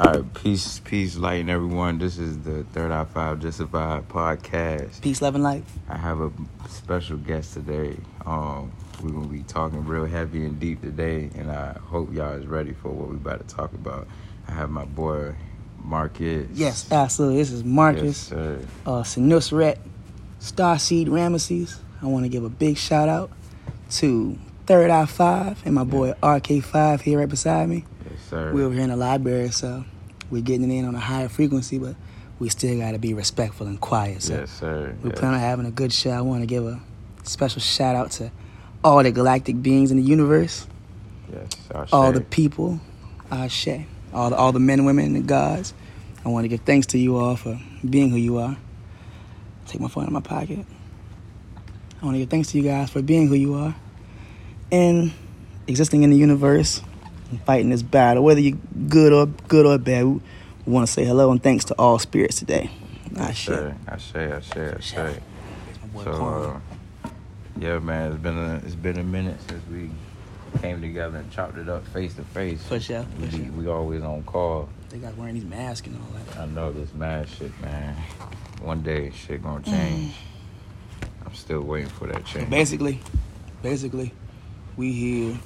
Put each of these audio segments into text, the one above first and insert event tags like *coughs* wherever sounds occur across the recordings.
All right, peace, peace, light, and everyone. This is the Third Eye Five Justified podcast. Peace, love, and light. I have a special guest today. Um, we're gonna be talking real heavy and deep today, and I hope y'all is ready for what we about to talk about. I have my boy Marcus. Yes, absolutely. This is Marcus, Yes, sir. uh, Senusret, Starseed Ramesses. I want to give a big shout out to Third Eye Five and my boy RK5 here right beside me. Sir. We're over here in the library, so we're getting it in on a higher frequency, but we still got to be respectful and quiet. So yes, sir. we Yes. plan on having a good show. I want to give a special shout out to all the galactic beings in the universe, yes, our all the people, Ashe, all the, all the men, women, and the gods. I want to give thanks to you all for being who you are. Take my phone out of my pocket. I want to give thanks to you guys for being who you are and existing in the universe fighting this battle, whether you're good or good or bad. We want to say hello and thanks to all spirits today. I Ashe. sir. I say, I say, I say. So, uh, yeah, man, it's been a it's been a minute since we came together and chopped it up face to face. For sure, We, for be- sure. we always on call. they got wearing these masks and all that. I know this mask shit, man. One day shit gonna change. I'm still waiting for that So change. basically, basically, we here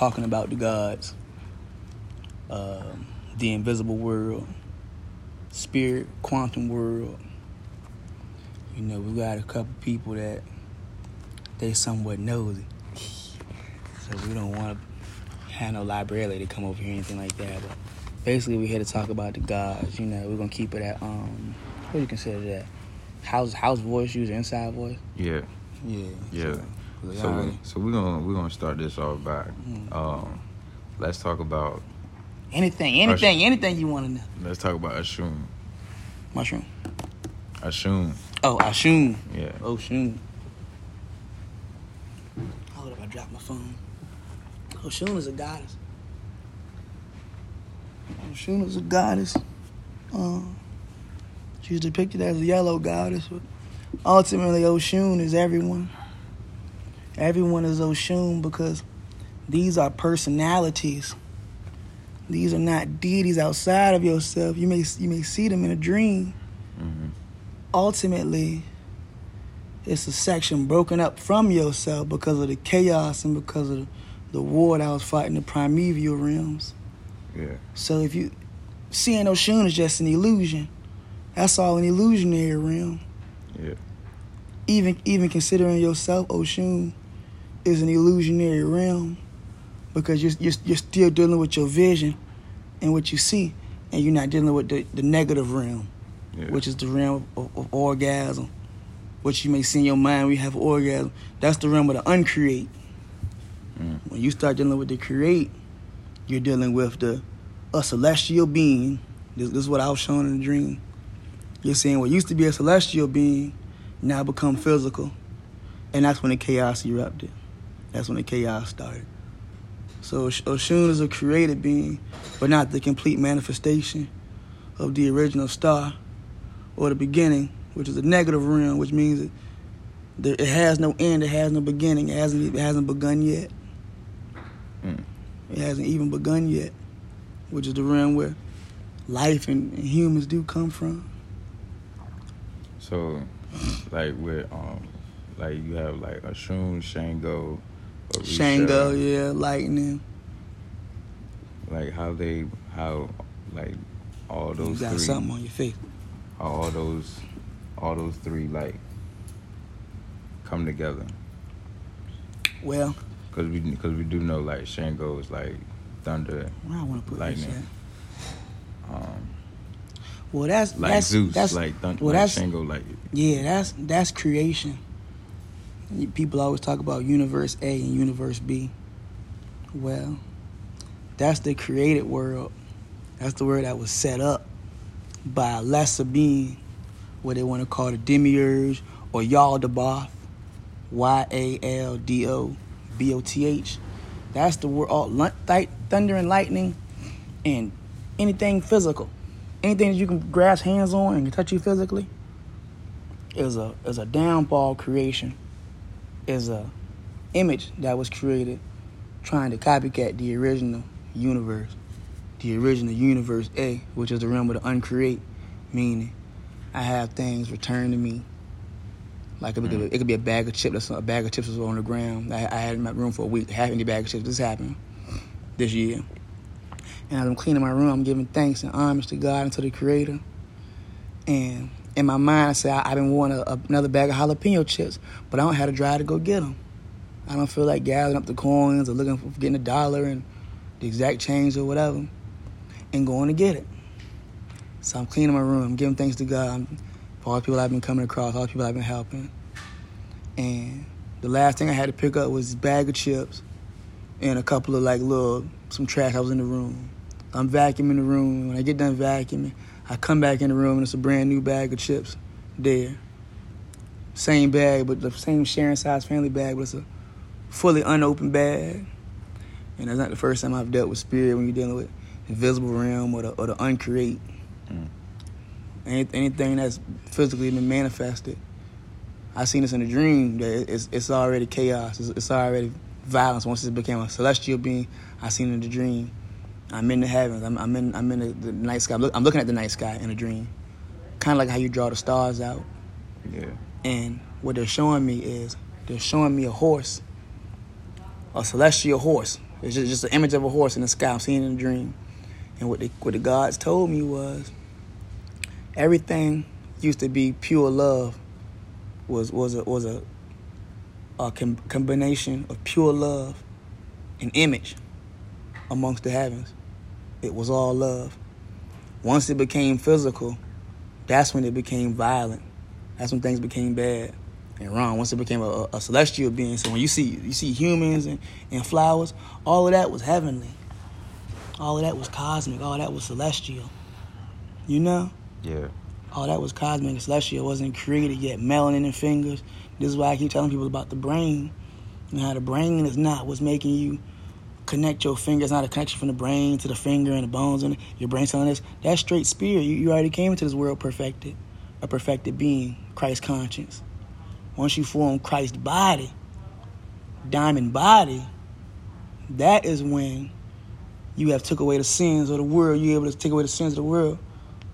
talking about the gods, um, the invisible world, spirit, quantum world. You know, we got a couple people that they somewhat nosy, so we don't want to have no library to come over here or anything like that. But basically, we're here to talk about the gods. You know, we're gonna keep it at um, what do you consider that? House house voice, use inside voice. Yeah, Yeah. yeah. So, So we, so we're gonna we're gonna start this off by Mm. um, let's talk about anything, anything, anything you want to know. let's talk about Oshun. Mushroom. Oshun, Oh, Oshun. yeah. Oh, Shun. Hold up, I dropped my phone. Oshun is a goddess. Oshun is a goddess. Um, she's depicted as a yellow goddess, but ultimately Oshun is everyone. Everyone is Oshun because these are personalities. These are not deities outside of yourself. You may you may see them in a dream. hmm Ultimately, it's a section broken up from yourself because of the chaos and because of the war that was fighting the primeval realms. Yeah, So if you seeing Oshun is just an illusion, that's all an illusionary realm. yeah, Even even considering yourself Oshun is an illusionary realm because you're, you're you're still dealing with your vision and what you see, and you're not dealing with the, the negative realm. yeah. which is the realm of, of orgasm, which you may see in your mind when you have orgasm. That's the realm of the uncreate. Mm. When you start dealing with the create, you're dealing with the a celestial being. This, this is what I was shown in the dream. You're seeing what used to be a celestial being now become physical, and that's when the chaos erupted. That's when the chaos started. So Oshun is a created being, but not the complete manifestation of the original star or the beginning, which is a negative realm, which means it, it has no end, it has no beginning, it hasn't, it hasn't begun yet. Mm. It hasn't even begun yet, which is the realm where life and, and humans do come from. So, like with um, like you have like Oshun, Shango, Shango, yeah, lightning. like how they how like all those. You got three, something on your face. how all those all those three like come together Well, because we because we do know like Shango is like thunder, where I want to put Lightning. um, Well, that's like that's Zeus, that's like thunder, well, like that's Shango, like Yeah, that's that's creation. People always talk about universe A and universe B. Well, that's the created world. That's the world that was set up by a lesser being, what they want to call the demiurge or Yaldabaoth, Y A L D O B O T H. That's the world, All thunder and lightning, and anything physical, anything that you can grasp hands on and touch you physically is a is a downfall creation, is a image that was created trying to copycat the original universe. the original universe A, which is the realm of the uncreate, meaning I have things returned to me. Like it could, be, mm. it could be a bag of chips. A bag of chips was on the ground. I, I had in my room for a week, half empty bag of chips. This happened this year. And as I'm cleaning my room, I'm giving thanks and homage to God and to the Creator. And in my mind, I said, I, have been wanting a, another bag of jalapeno chips, but I don't have to drive to go get them. I don't feel like gathering up the coins or looking for getting a dollar and the exact change or whatever and going to get it. So I'm cleaning my room, giving thanks to God for all the people I've been coming across, all the people I've been helping. And the last thing I had to pick up was a bag of chips and a couple of like little some trash I was in the room. I'm vacuuming the room. When I get done vacuuming, I come back in the room and it's a brand new bag of chips there. Same bag, but the same sharing size family bag, but it's a fully unopened bag. And that's not the first time I've dealt with spirit when you're dealing with invisible realm or the, or the uncreate. Mm. Any, anything that's physically been manifested. I seen this in a dream that it's, it's already chaos. It's, it's already violence once it became a celestial being. I seen it in the dream. I'm in the heavens. I'm, I'm in. I'm in the, the night sky. I'm, look, I'm, looking at the night sky in a dream, kind of like how you draw the stars out. Yeah. And what they're showing me is they're showing me a horse, a celestial horse. It's just, just an image of a horse in the sky. I'm seeing in a dream. And what the what the gods told me was everything used to be pure love. Was was a was a, a com- combination of pure love and image amongst the heavens. It was all love. Once it became physical, that's when it became violent. That's when things became bad and wrong. Once it became a, a celestial being. So when you see you see humans and, and flowers, all of that was heavenly. All of that was cosmic. All that was celestial. You know? Yeah. All that was cosmic and celestial. It wasn't created yet. Melanin in fingers. This is why I keep telling people about the brain. And how the brain is not what's making you connect your fingers, not a connection from the brain to the finger and the bones and your brain telling this. That's straight spirit. You, you already came into this world perfected, a perfected being, Christ conscience. Once you form Christ's body, diamond body, that is when you have took away the sins of the world. You're able to take away the sins of the world.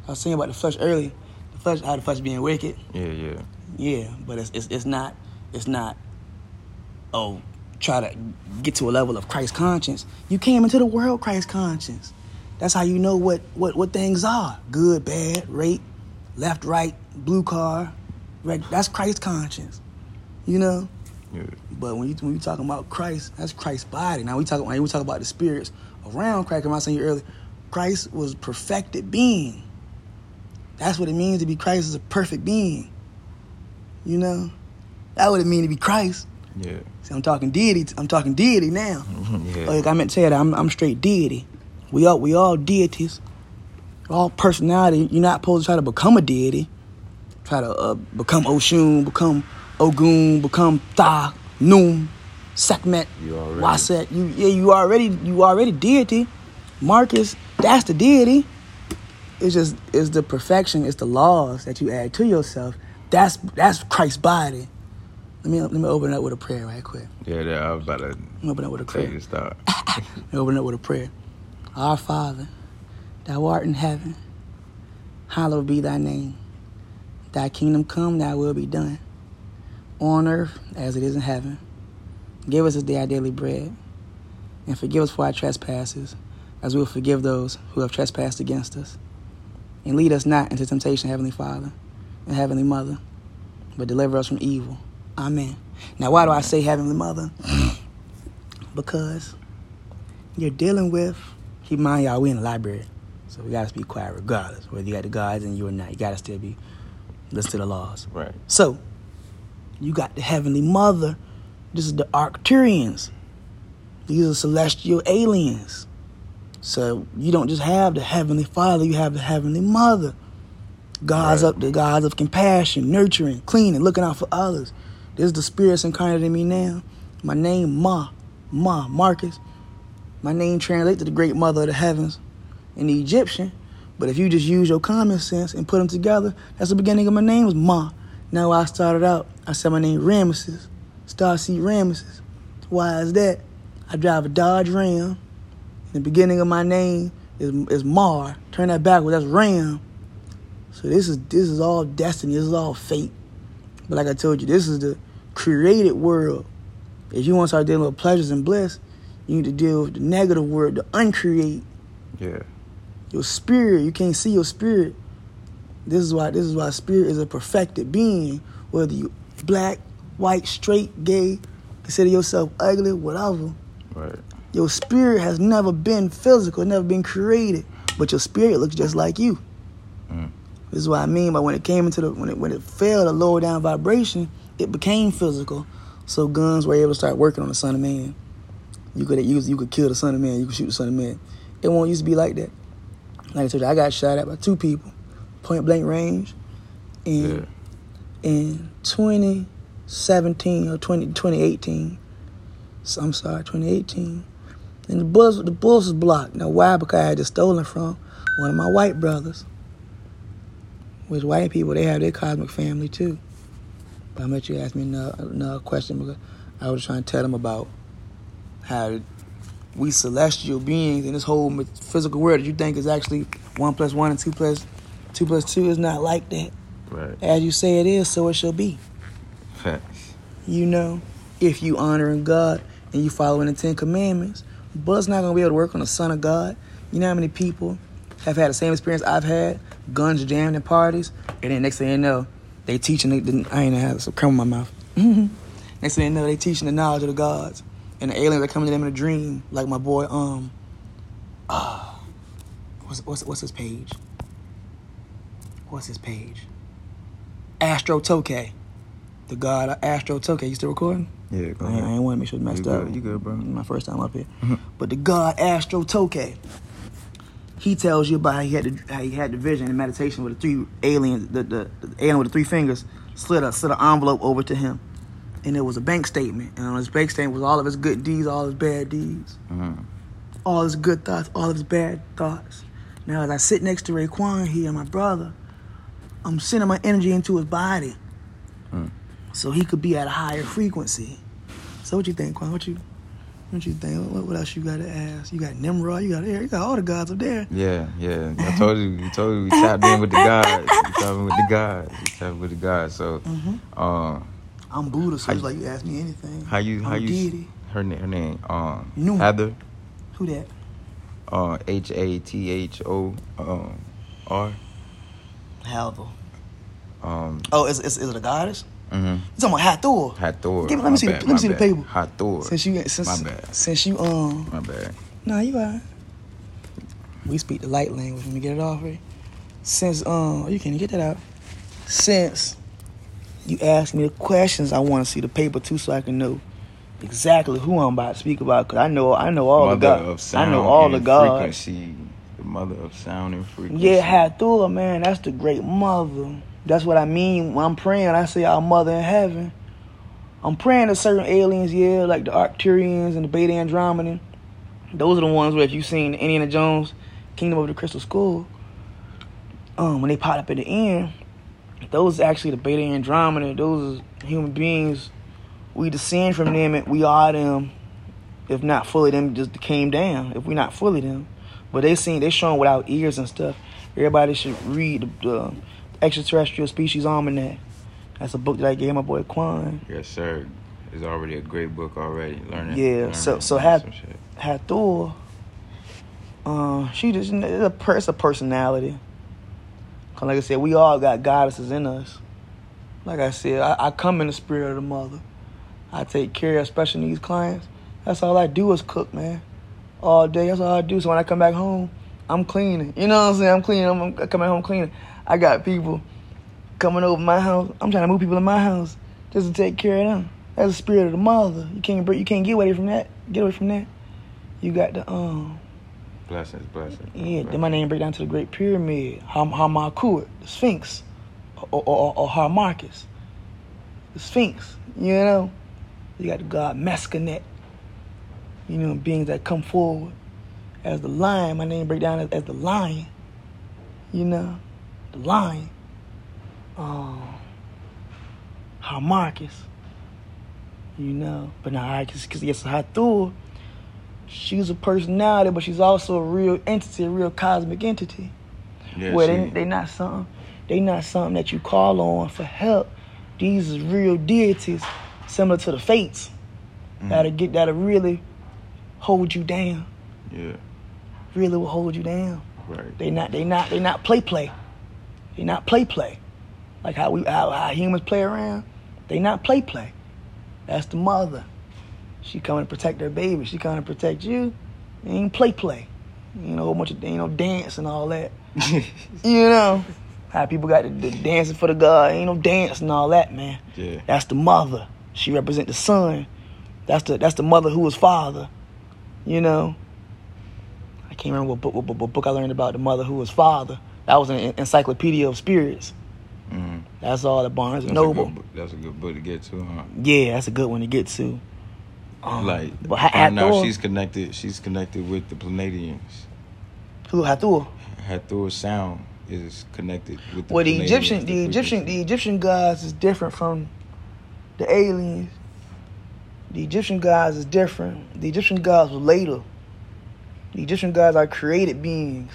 I was saying about the flesh earlier. The flesh, how the flesh being wicked. Yeah, yeah. Yeah, but it's it's, it's not it's not. Oh, try to get to a level of Christ conscience. You came into the world Christ conscience. That's how you know what, what, what things are. Good, bad, rape, left, right, blue car. Red, that's Christ conscience. You know? Yeah. But when you when you talking about Christ, that's Christ's body. Now we talk when we talk about the spirits around Christ, I was saying earlier, Christ was perfected being. That's what it means to be Christ is a perfect being. You know? That's what it means to be Christ. Yeah. See, I'm talking deity. I'm talking deity now. yeah. Like I meant to tell you that I'm, I'm straight deity. We all we all deities. all personality. You're not supposed to try to become a deity. Try to uh, become Oshun, become Ogun, become Tha, Num, Sekhmet, Waset. You yeah, you already you already deity. Marcus, that's the deity. It's just it's the perfection, it's the laws that you add to yourself. That's that's Christ's body. Let me let me open it up with a prayer right quick. Yeah, yeah I was about to open up with a prayer. Take start. *laughs* open it up with a prayer. Our Father, thou art in heaven, hallowed be thy name. Thy kingdom come, thy will be done, on earth as it is in heaven. Give us this day our daily bread, and forgive us for our trespasses, as we will forgive those who have trespassed against us. And lead us not into temptation, Heavenly Father and Heavenly Mother, but deliver us from evil. Amen. Now, why do I say Heavenly Mother? because you're dealing with, keep in mind, y'all, we in the library. So we gotta be quiet regardless, whether you got the gods and you or not. You gotta still be listen to the laws. Right. So, you got the Heavenly Mother. This is the Arcturians. These are celestial aliens. So you don't just have the Heavenly Father, you have the Heavenly Mother. God's right. up the gods of compassion, nurturing, cleaning, looking out for others. This is the spirits incarnated in me now. My name, Ma, Ma, Marcus. My name translates to the great mother of the heavens in the Egyptian. But if you just use your common sense and put them together, that's the beginning of my name was Ma. Now I started out, I said my name Ramesses, Starseed Ramesses. Why is that? I drive a Dodge Ram. The beginning of my name, is, is Mar. Turn that backwards, that's Ram. So this is this is all destiny. This is all fate. But like I told you, this is the created world. If you want to start dealing with pleasures and bliss, you need to deal with the negative world, the uncreate. Yeah. Your spirit, you can't see your spirit. This is why this is why spirit is a perfected being. Whether you black, white, straight, gay, consider yourself ugly, whatever. Right. Your spirit has never been physical, never been created, but your spirit looks just like you. Mm. This is what I mean by when it came into the when it when it fell to lower down vibration, it became physical. So guns were able to start working on the son of man. You could use you could kill the son of man, you could shoot the son of man. It won't used to be like that. Like I told you, I got shot at by two people, point blank range, in Yeah. in 2017 or 20, 2018. So I'm sorry, 2018. And the bullets, the bullets was blocked. Now why? Because I had just stolen from one of my white brothers. Which white people, they have their cosmic family too. I'm you ask me another, another question because I was trying to tell them about how we celestial beings in this whole physical world that you think is actually one plus one and two plus two plus two is not like that. Right. As you say it is, so it shall be. Facts. You know, if you honoring God and you following the Ten Commandments, Bud's not gonna be able to work on the Son of God. You know how many people have had the same experience I've had, guns jammed in parties, and then next thing you know, they teaching. They, they, I ain't have some crumb in my mouth. next thing you know, they teaching the knowledge of the gods, and the aliens are coming to them in a dream, like my boy. Um, ah, what's what's what's his page? What's his page? Astro Toke. The god Astro Toke. You still recording? Yeah, go I ain't, I ahead. ain't want to make sure it You messed good, up. you good, bro. My first time up here. But the god Astro Toke, he tells you about how he had the how he had the vision and meditation with the three aliens, the, the, the alien with the three fingers slid a slid an envelope over to him, and it was a bank statement. And on his bank statement was all of his good deeds, all his bad deeds, Mhm. all his good thoughts, all of his bad thoughts. Now as I sit next to Raekwon here, my brother, I'm sending my energy into his body, Mm. so he could be at a higher frequency. So what you think, Quan? What you what you think? What, what else you got to ask? You got Nimrod. You got air, you got all the gods up there. Yeah, yeah. I told you, you told you we tapped in with the gods. We tapped in with the gods. We tapped with the gods. So, Mm-hmm. um, I'm Buddha, so it's like you ask me anything. how you, how I'm you, deity. her name, her name, um. Heather, Who that? uh, H A T H O, um, Heather. um, Oh, is, is, is it a goddess? Mm-hmm. You talking about Hathor? Hathor. Give me- let me My see the- bad, let me my see the bad. paper. Hathor. Since you since My bad. since you um My bad. no you alright. We speak the light language. Let me get it off here. Since um you can't get that out. Since you asked me the questions, I want to see the paper too, so I can know exactly who I'm about to speak about. Cause I know I know all mother the of gods. sound I know all the gods. frequency. The mother of sound and frequency. Yeah, Hathor, man, that's the great mother. That's what I mean when I'm praying. I say our mother in heaven. I'm praying to certain aliens, yeah, like the Arcturians and the Beta Andromedan. Those are the ones where if you've seen Indiana Jones, Kingdom of the Crystal Skull, um, when they pop up at the end, those are actually the Beta Andromeda. Those are human beings. We descend from them and we are them. If not fully them, just came down. If we're not fully them. But they seen they showing without ears and stuff. Everybody should read the, the Extraterrestrial Species Almanac. That's a book that I gave my boy Quan. Yes, sir. It's already a great book already. Learning. Yeah, learning, so- so learning have- some shit. Hathor. Uh, she just it's a, per- it's a personality. 'Cause like I said, we all got goddesses in us. Like I said, I, I come in the spirit of the mother. I take care of special needs clients. That's all I do is cook, man. All day. That's all I do. So when I come back home, I'm cleaning. You know what I'm saying? I'm cleaning. I'm, I'm coming home cleaning. I got people coming over my house. I'm trying to move people in my house just to take care of them. That's the spirit of the mother. You can't break. You can't get away from that. Get away from that. You got the um Blessings, blessings. yeah. Then my name break down to the Great Pyramid. Harmarkut, the Sphinx, or, or, or Harmarcus, the Sphinx. You know, you got the god Meskhenet. You know, beings that come forward as the lion. My name break down as, as the lion. You know, lion. Um, Harmarcus. You know, but now I just because yes, Hathor. she's a personality, but she's also a real entity, a real cosmic entity. Yeah, where she- they they not something they not something that you call on for help. These is real deities, similar to the fates, Mhm. that'll get that'll really hold you down. yeah, Really will hold you down. right. They not they not they not play play. They not play play. Like how we how, how humans play around. They not play play. That's the mother. She coming to protect her baby. She coming to protect you. It ain't play play. You know, a whole bunch of you know dance and all that. *laughs* You know how people got the, the dancing for the God. Ain't no dance and all that, man. yeah, That's the mother. She represent the son. That's the that's the mother who was father. You know. I can't remember what book what, what book I learned about the mother who was father. That was an encyclopedia of spirits. Mhm. That's all the Barnes and Noble. good That's a good book to get to, huh? Yeah, that's a good one to get to. Um, like, but Ha- find out she's connected. She's connected with the Pleiadians. who Hathor? Hathor's sound is connected with the Well, the Egyptian, the Egyptian, the. Egyptian gods is different from the aliens. The Egyptian gods is different. The Egyptian gods were later. The Egyptian gods are created beings.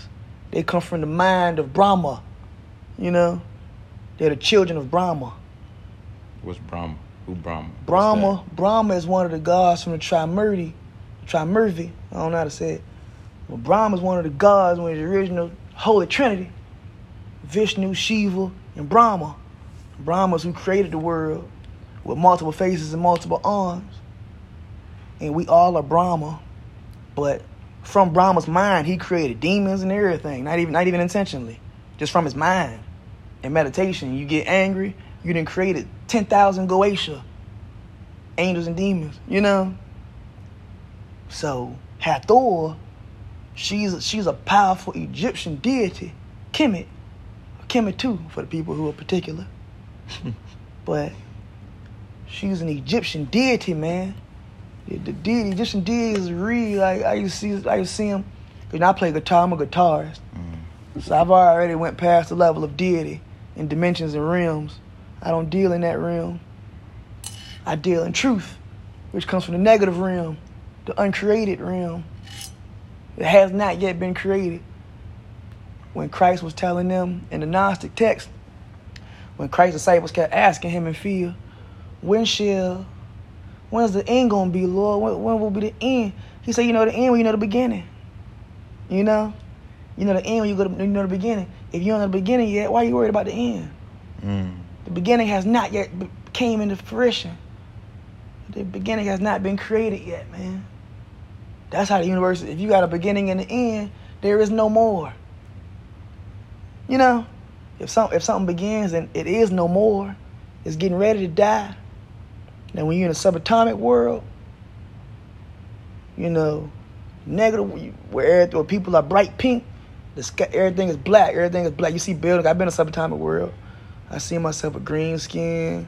They come from the mind of Brahma. You know, they're the children of Brahma. What's Brahma? Who Brahma? What's Brahma, Brahma is one of the gods from the Trimurti, Trimurti. I don't know how to say it. Well, Brahma is one of the gods when the original Holy Trinity. Vishnu, Shiva, and Brahma. Brahma's who created the world with multiple faces and multiple arms. And we all are Brahma. But from Brahma's mind, he created demons and everything. Not even not even intentionally. Just from his mind. In meditation, you get angry, you done created 10,000 Goetia. Angels and demons, you know? So, Hathor, she's she's a powerful Egyptian deity. Kemet. Kemet too, for the people who are particular. *laughs* but she's an Egyptian deity, man. The, deity, Egyptian deity is real. Like I used to see, I used to see him. Cause I play guitar. I'm a guitarist, Mhm. so I've already went past the level of deity in dimensions and realms. I don't deal in that realm. I deal in truth, which comes from the negative realm, the uncreated realm. It has not yet been created. When Christ was telling them in the Gnostic text, when Christ's disciples kept asking him in fear, when shall, when's the end gonna be, Lord? When, when will be the end? He said, you know the end when you know the beginning. You know? You know the end when you, go to, you know the beginning. If you don't know the beginning yet, why are you worried about the end? Mm. The beginning has not yet came into fruition. The beginning has not been created yet, man. That's how the universe. If you got a beginning and an end, there is no more. You know, if some if something begins and it is no more, it's getting ready to die. Now, when you're in a subatomic world, you know, negative where where people are bright pink, the sky, everything is black. Everything is black. You see buildings. I've been in a subatomic world. I see myself with green skin,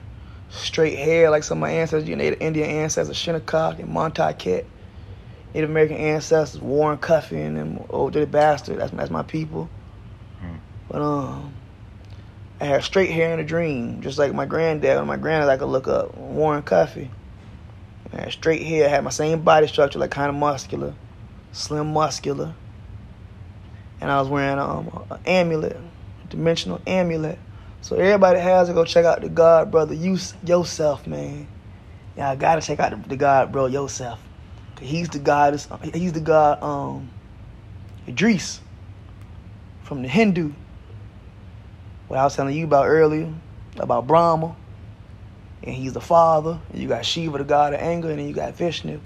straight hair like some of my ancestors, you know, Indian ancestors, Shinnecock and Montauk Native American ancestors, Warren Cuffey and old dirty bastard. That's, that's my people. Hmm. But um, I had straight hair in a dream, just like my granddad and my granddad I could look up, Warren Cuffey. I had straight hair, I had my same body structure, like kind of muscular, slim muscular. And I was wearing um, an amulet, a dimensional amulet. So everybody has to go check out the God brother you, yourself, man. Yeah, I gotta check out the, the God bro Yosef. Cause he's the God. He's the God. Um, Idris from the Hindu. What I was telling you about earlier about Brahma, and he's the father. And you got Shiva, the god of anger, and then you got Vishnu.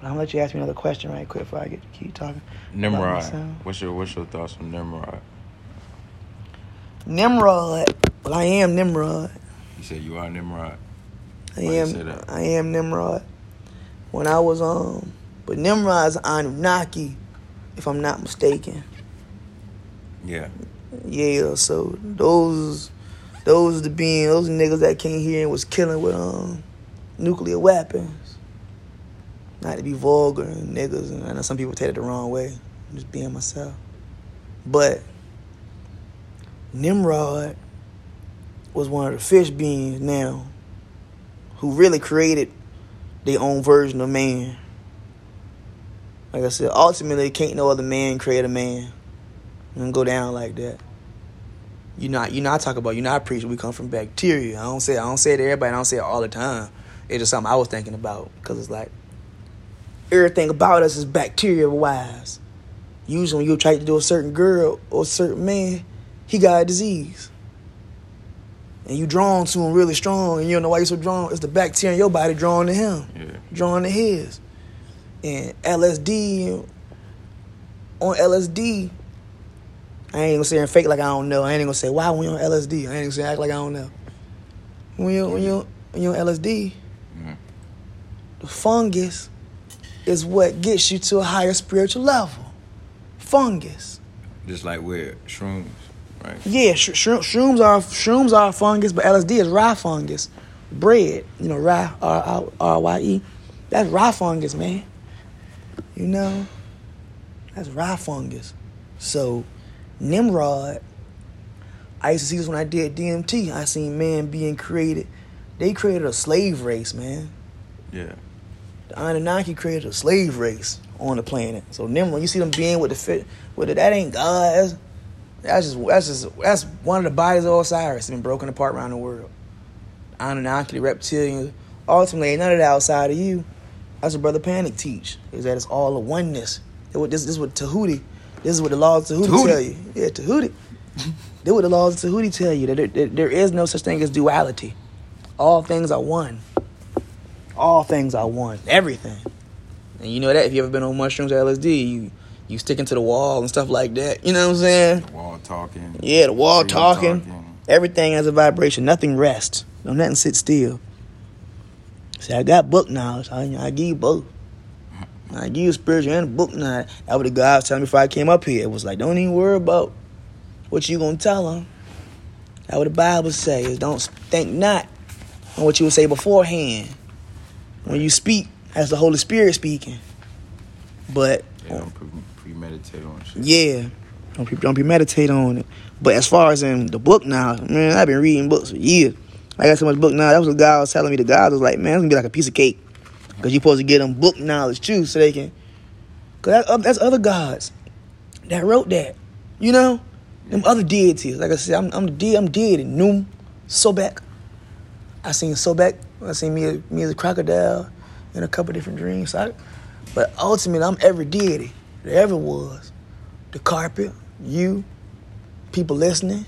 But I'm gonna let you ask me another question right quick before I get keep talking. Nimrod. What's your What's your thoughts on Nimrod? Nimrod. Well, I am Nimrod. You said you are Nimrod. I Why am. I am Nimrod. When I was um, but Nimrod's Anunnaki, if I'm not mistaken. Yeah. Yeah, so those those the being those niggas that came here and was killing with um nuclear weapons. Not to be vulgar and niggas, and I know some people take it the wrong way. I'm just being myself. But Nimrod was one of the fish beings now who really created their own version of man. Like I said, ultimately, can't no other man create a man and go down like that. You not you not talk about you not preach. We come from bacteria. I don't say I don't say it to everybody. I don't say it all the time. It's just something I was thinking about because it's like everything about us is bacteria wise. Usually, when you try to do a certain girl or a certain man, he got a disease. And you drawn to him really strong, and you don't know why you're so drawn. It's the bacteria in your body drawn to him, Yeah. drawn to his. And LSD, on LSD, I ain't gonna say and fake like I don't know. I ain't gonna say why we on LSD. I ain't gonna say act like I don't know. When you when you when you on LSD, Mhm. the fungus is what gets you to a higher spiritual level. Fungus. Just like with shrooms, right? Yeah, sh- shroom, shrooms are shrooms are fungus, but LSD is rye fungus, bread. You know, rye R R- R Y E. That's rye fungus, man. You know, that's rye fungus. So, Nimrod. I used to see this when I did DMT. I seen man being created. They created a slave race, man. Yeah. The Anunnaki created a slave race on the planet. So Nimrod, you see them being with the fit, with it. That ain't God. That's, that's just that's just that's one of the bodies of Osiris. Been broken apart around the world. Anunnaki, the reptilian. Ultimately, ain't none of that outside of you. That's what Brother Panic teach. Is that it's all a oneness. What this, this is what Tahuti. This is what the laws of Tahuti, Tahuti. tell you. Yeah, Tahuti. this is what the laws of Tahuti tell you that there, there- there is no such thing as duality. All things are one. All things are one. Everything. And you know that if you ever been on mushrooms or LSD, you you sticking to the wall and stuff like that. You know what I'm saying? Wall talking. Yeah, the wall talking. talking. Everything has a vibration. Nothing rests. No, nothing sits still. See, I got book knowledge. I, I give you both. I give you spiritual and book knowledge. That what the guy was telling me before I came up here. It was like, don't even worry about what you gonna tell them. That what the Bible say is don't think not on what you would say beforehand. When you speak, that's the Holy Spirit speaking. But yeah, don't pre- premeditate on shit. yeah, don't pre- don't premeditate on it. But as far as in the book now, man, I've been reading books for years. I got so much book now. That was the guy was telling me. The guy was like, man, it's gonna be like a piece of cake because you're supposed to get them book knowledge too, so they can. Cause that, uh, that's other gods that wrote that, you know, them other deities. Like I said, I'm I'm the de- I'm deity. Noom, Sobek. I seen Sobek. I seen me me as a crocodile in a couple different dreams. I, but ultimately, I'm every deity there ever was. The carpet, you, people listening.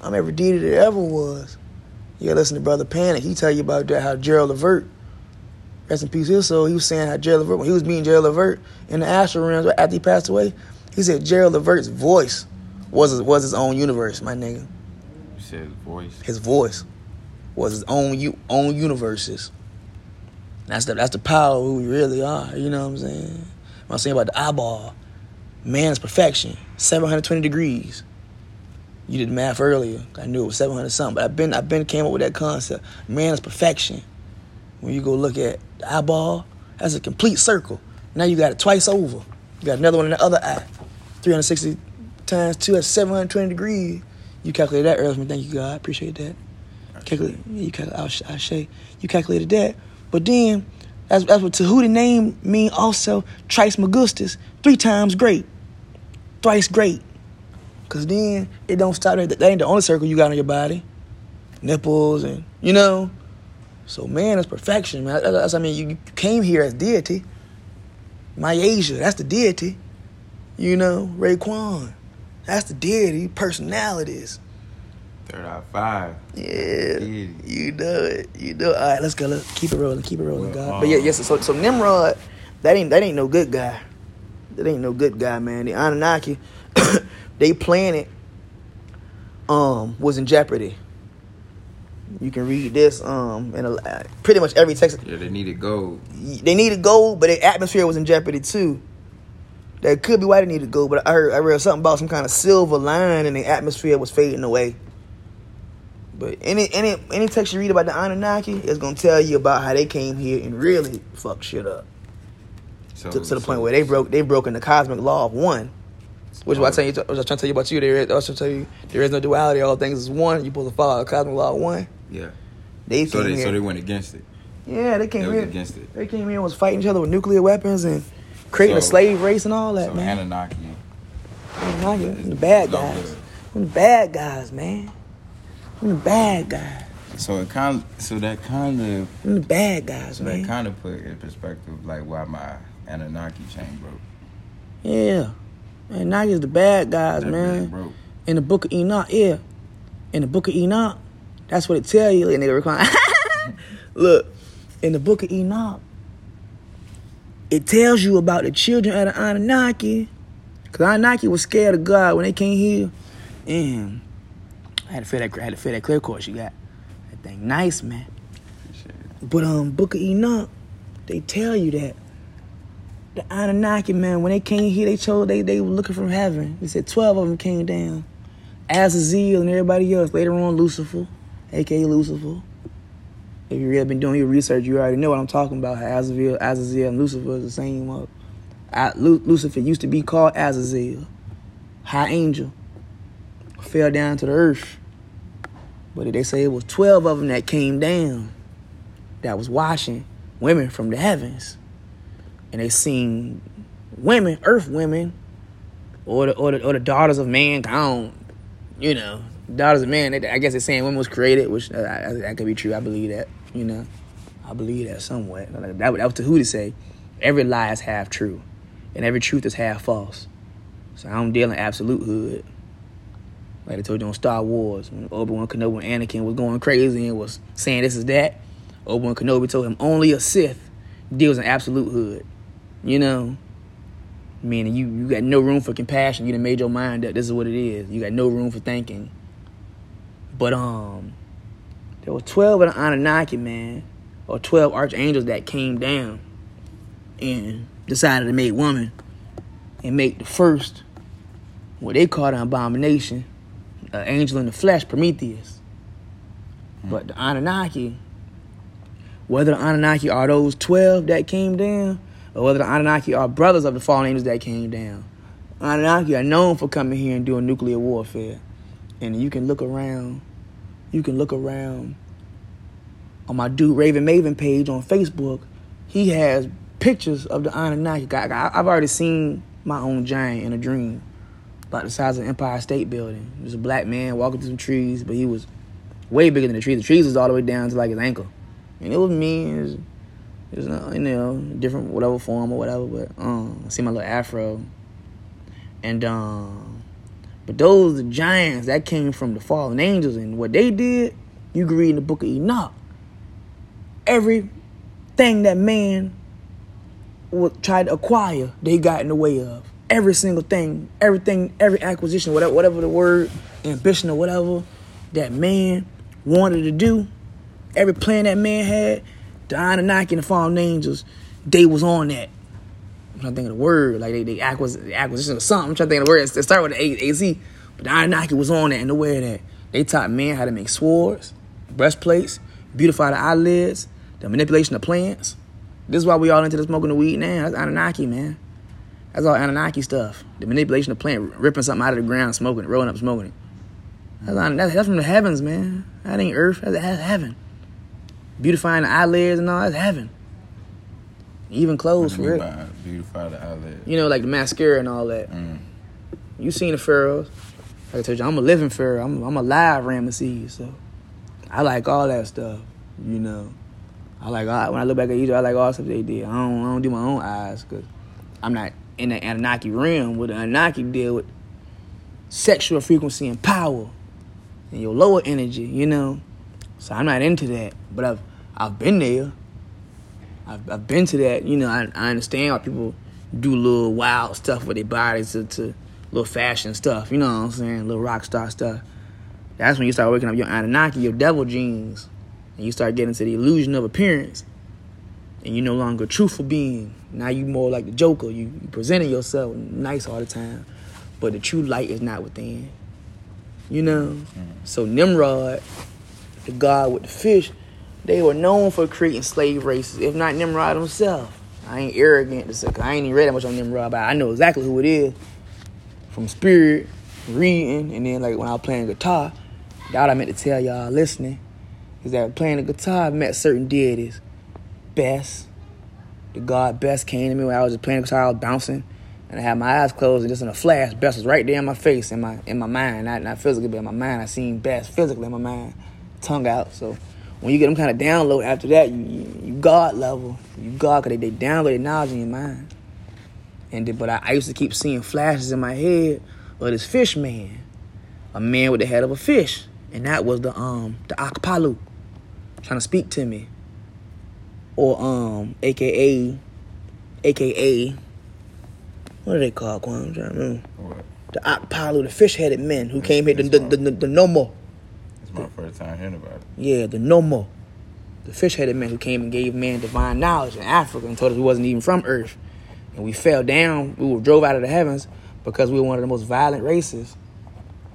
I'm every deity there ever was. You gotta listen to Brother Panic. He tell you about that how Gerald Levert, rest in peace his soul, he was saying how Gerald Levert, when he was meeting Gerald Levert in the astral realms right after he passed away, he said Gerald Levert's voice was his, was his own universe, my nigga. You said his voice. His voice was his own u- own universes. That's the that's the power of who we really are. You know what I'm saying? What I'm saying about the eyeball, man's perfection, 720 degrees. You did the math earlier. I knew it was 700 something, but I've been I've been came up with that concept. Man's perfection. When you go look at the eyeball, that's a complete circle. Now you got it twice over. You got another one in the other eye. 360 times two, that's 720 degrees. You calculated that earlier. Thank you, God. I appreciate that. Calculate, you calculate, I'll, I'll say you calculated that. But then, that's, that's what Tahuti name mean also, Trismegistus, three times great, thrice great. Cause then it don't stop there. That ain't the only circle you got on your body, nipples and you know. So man, it's perfection, man. That's, I mean, you came here as deity. My Asia, that's the deity. You know, Raekwon, that's the deity. Personalities. Third out of five. Yeah, Deity. you know it. You know. It. All right, let's go. Let's keep it rolling. Keep it rolling, Well, God. But yeah, yes. So, so Nimrod, that ain't that ain't no good guy. That ain't no good guy, man. The Anunnaki, *coughs* they planet, um, was in jeopardy. You can read this, um, in a, pretty much every text. Yeah, they needed gold. They needed gold, but the atmosphere was in jeopardy too. That could be why they needed gold, but I heard I read something about some kind of silver line and the atmosphere was fading away. But any any any text you read about the Anunnaki is gonna tell you about how they came here and really fucked shit up So, to, to the so- point where they broke they broken the cosmic law of one. Which what I tell you, I was trying to tell you about you. There is, I was trying to tell you there is no duality. All things is one. You supposed to follow the cosmic law one. Yeah. They So came they here. so they went against it. yeah, they came They here. against it. They came here and was fighting each other with nuclear weapons and creating a slave race and all that, So man. Anunnaki. Anunnaki, the bad guys. Them the bad guys, man. Them the bad guys. So it kind of, so that kind of, Them the bad guys, so that kind of put in perspective like why my Anunnaki chain broke. Yeah. Anunnaki's the bad guys, That man. in the book of Enoch, yeah. In the book of Enoch, that's what it tell you. And nigga recline. *laughs* Look, in the book of Enoch, it tells you about the children of the Anunnaki. Cause Anunnaki was scared of God when they came here. And I had to feel that I had to feel that clear course you got. That thing nice, man. But um, Book of Enoch, they tell you that the Anunnaki man, when they came here, they told they they were looking from heaven. They said twelve of them came down. Azazel and everybody else. Later on, Lucifer, aka Lucifer. If you really been doing your research, you already know what I'm talking about. Azazel, Azazel, and Lucifer is the same. Uh, A- Lu- Lucifer used to be called Azazel, high angel. Fell down to the earth. But they say it was 12 of them that came down that was watching women from the heavens. And they seen women, earth women, or the, or the, or the daughters of mankind, you know, daughters of man. They- I guess they're saying women was created, which uh, I, that could be true. I believe that, you know. I believe that somewhat. That, that was to who to say, every lie is half true, and every truth is half false. So I don't deal in absolute hood. Like I told you on Star Wars, when Obi-Wan Kenobi and Anakin was going crazy and was saying this is that, Obi-Wan Kenobi told him only a Sith deals in absolute hood. You know? Meaning you, you got no room for compassion. You done made your mind that this is what it is. You got no room for thinking. But um there were twelve of the Anunnaki, man, or twelve archangels that came down and decided to make woman and make the first what they called an abomination, an angel in the flesh, Prometheus. But the Anunnaki, whether the Anunnaki are those 12 that came down, or whether the Anunnaki are brothers of the fallen angels that came down, Anunnaki are known for coming here and doing nuclear warfare. And you can look around, you can look around on my dude Raven Maven page on Facebook. He has pictures of the Anunnaki. I've already seen my own giant in a dream about the size of Empire State Building. There's a black man walking through some trees, but he was way bigger than the trees. The trees was all the way down to like his ankle, and it was me. It was, it was you know different whatever form or whatever. But um, I see my little afro, and um, but those giants that came from the fallen angels, and what they did, you can read in the book of Enoch. Everything that man would try to acquire, they got in the way of. Every single thing, everything, every acquisition, whatever, whatever the word, ambition or whatever that man wanted to do, every plan that man had, the Anunnaki and the fallen angels, they was on that. I'm trying to think of the word, like they, they acquis- acquisition or something. I'm trying to think of the word. It start with the A, AZ, but the Anunnaki was on that and aware of that. They taught men how to make swords, breastplates, beautify the eyelids, the manipulation of plants. This is why we all into the smoking the weed now. That's Anunnaki, man. That's all Anunnaki stuff. The manipulation of plant, ripping something out of the ground, smoking it, rolling up, smoking it. That's, that's, from the heavens, man. That ain't earth. That's heaven. Beautifying the eyelids and all. That's heaven. Even clothes, for What do you real. Beautify the eyelids. You know, like the mascara and all that. Mm. You seen the pharaohs. Like I told you, I'm a living pharaoh. I'm, I'm a live Ramesses, so I like all that stuff. You know, I like all, when I look back at Egypt, I like all the stuff they did. I don't, I don't do my own eyes because I'm not in the Anunnaki realm. With the Anunnaki deal with sexual frequency and power and your lower energy. You know, so I'm not into that. But I've I've been there. I've, I've been to that. You know, I, I understand why people do little wild stuff with their bodies to, to little fashion stuff. You know what I'm saying? Little rock star stuff. That's when you start waking up your Anunnaki, your devil genes, and you start getting to the illusion of appearance. And you're no longer a truthful being. Now you more like the Joker. You, you presenting yourself nice all the time, but the true light is not within. You know. Mm-hmm. So Nimrod, the god with the fish, they were known for creating slave races, if not Nimrod himself. I ain't arrogant to say, I ain't even read that much on Nimrod, but I know exactly who it is from spirit, reading, and then like when I was playing guitar. That I meant to tell y'all listening is that playing the guitar, I met certain deities. Bes, the God Bes came to me when I was just playing guitar, I was bouncing, and I had my eyes closed, and just in a flash, Bes was right there in my face, in my in my mind, not not physically, but in my mind. I seen Bes physically in my mind, tongue out. So when you get them kind of download after that, you you, you God level, you God, cause they, they download their knowledge in your mind. And then, but I, I used to keep seeing flashes in my head of this fish man, a man with the head of a fish, and that was the um the Akpalu, trying to speak to me or um, AKA, AKA, what do they call Quan? I'm trying to remember. The Akpalu, the fish-headed men who came here, the, the, the, the, the Nommo. My first time hearing about it. Yeah, the Nommo. The fish-headed men who came and gave man divine knowledge in Africa and told us we wasn't even from Earth. And we fell down, we were drove out of the heavens because we were one of the most violent races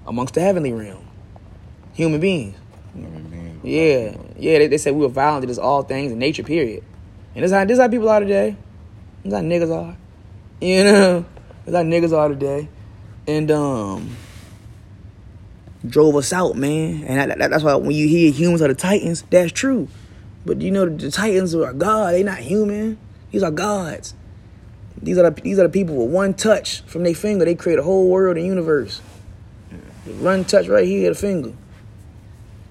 amongst the heavenly realm. Human beings. Human beings. Yeah, yeah. They, they said we were violent to just all things in nature. Period. And this how this how people are today. This is how niggas are. You know, this is how niggas are today. And um, drove us out, man. And that, that- that's why when you hear humans are the titans, that's true. But you know the, titans are God. They not human. These are gods. These are the, these are the people with one touch from their finger. They create a whole world and universe. One touch right here, the finger.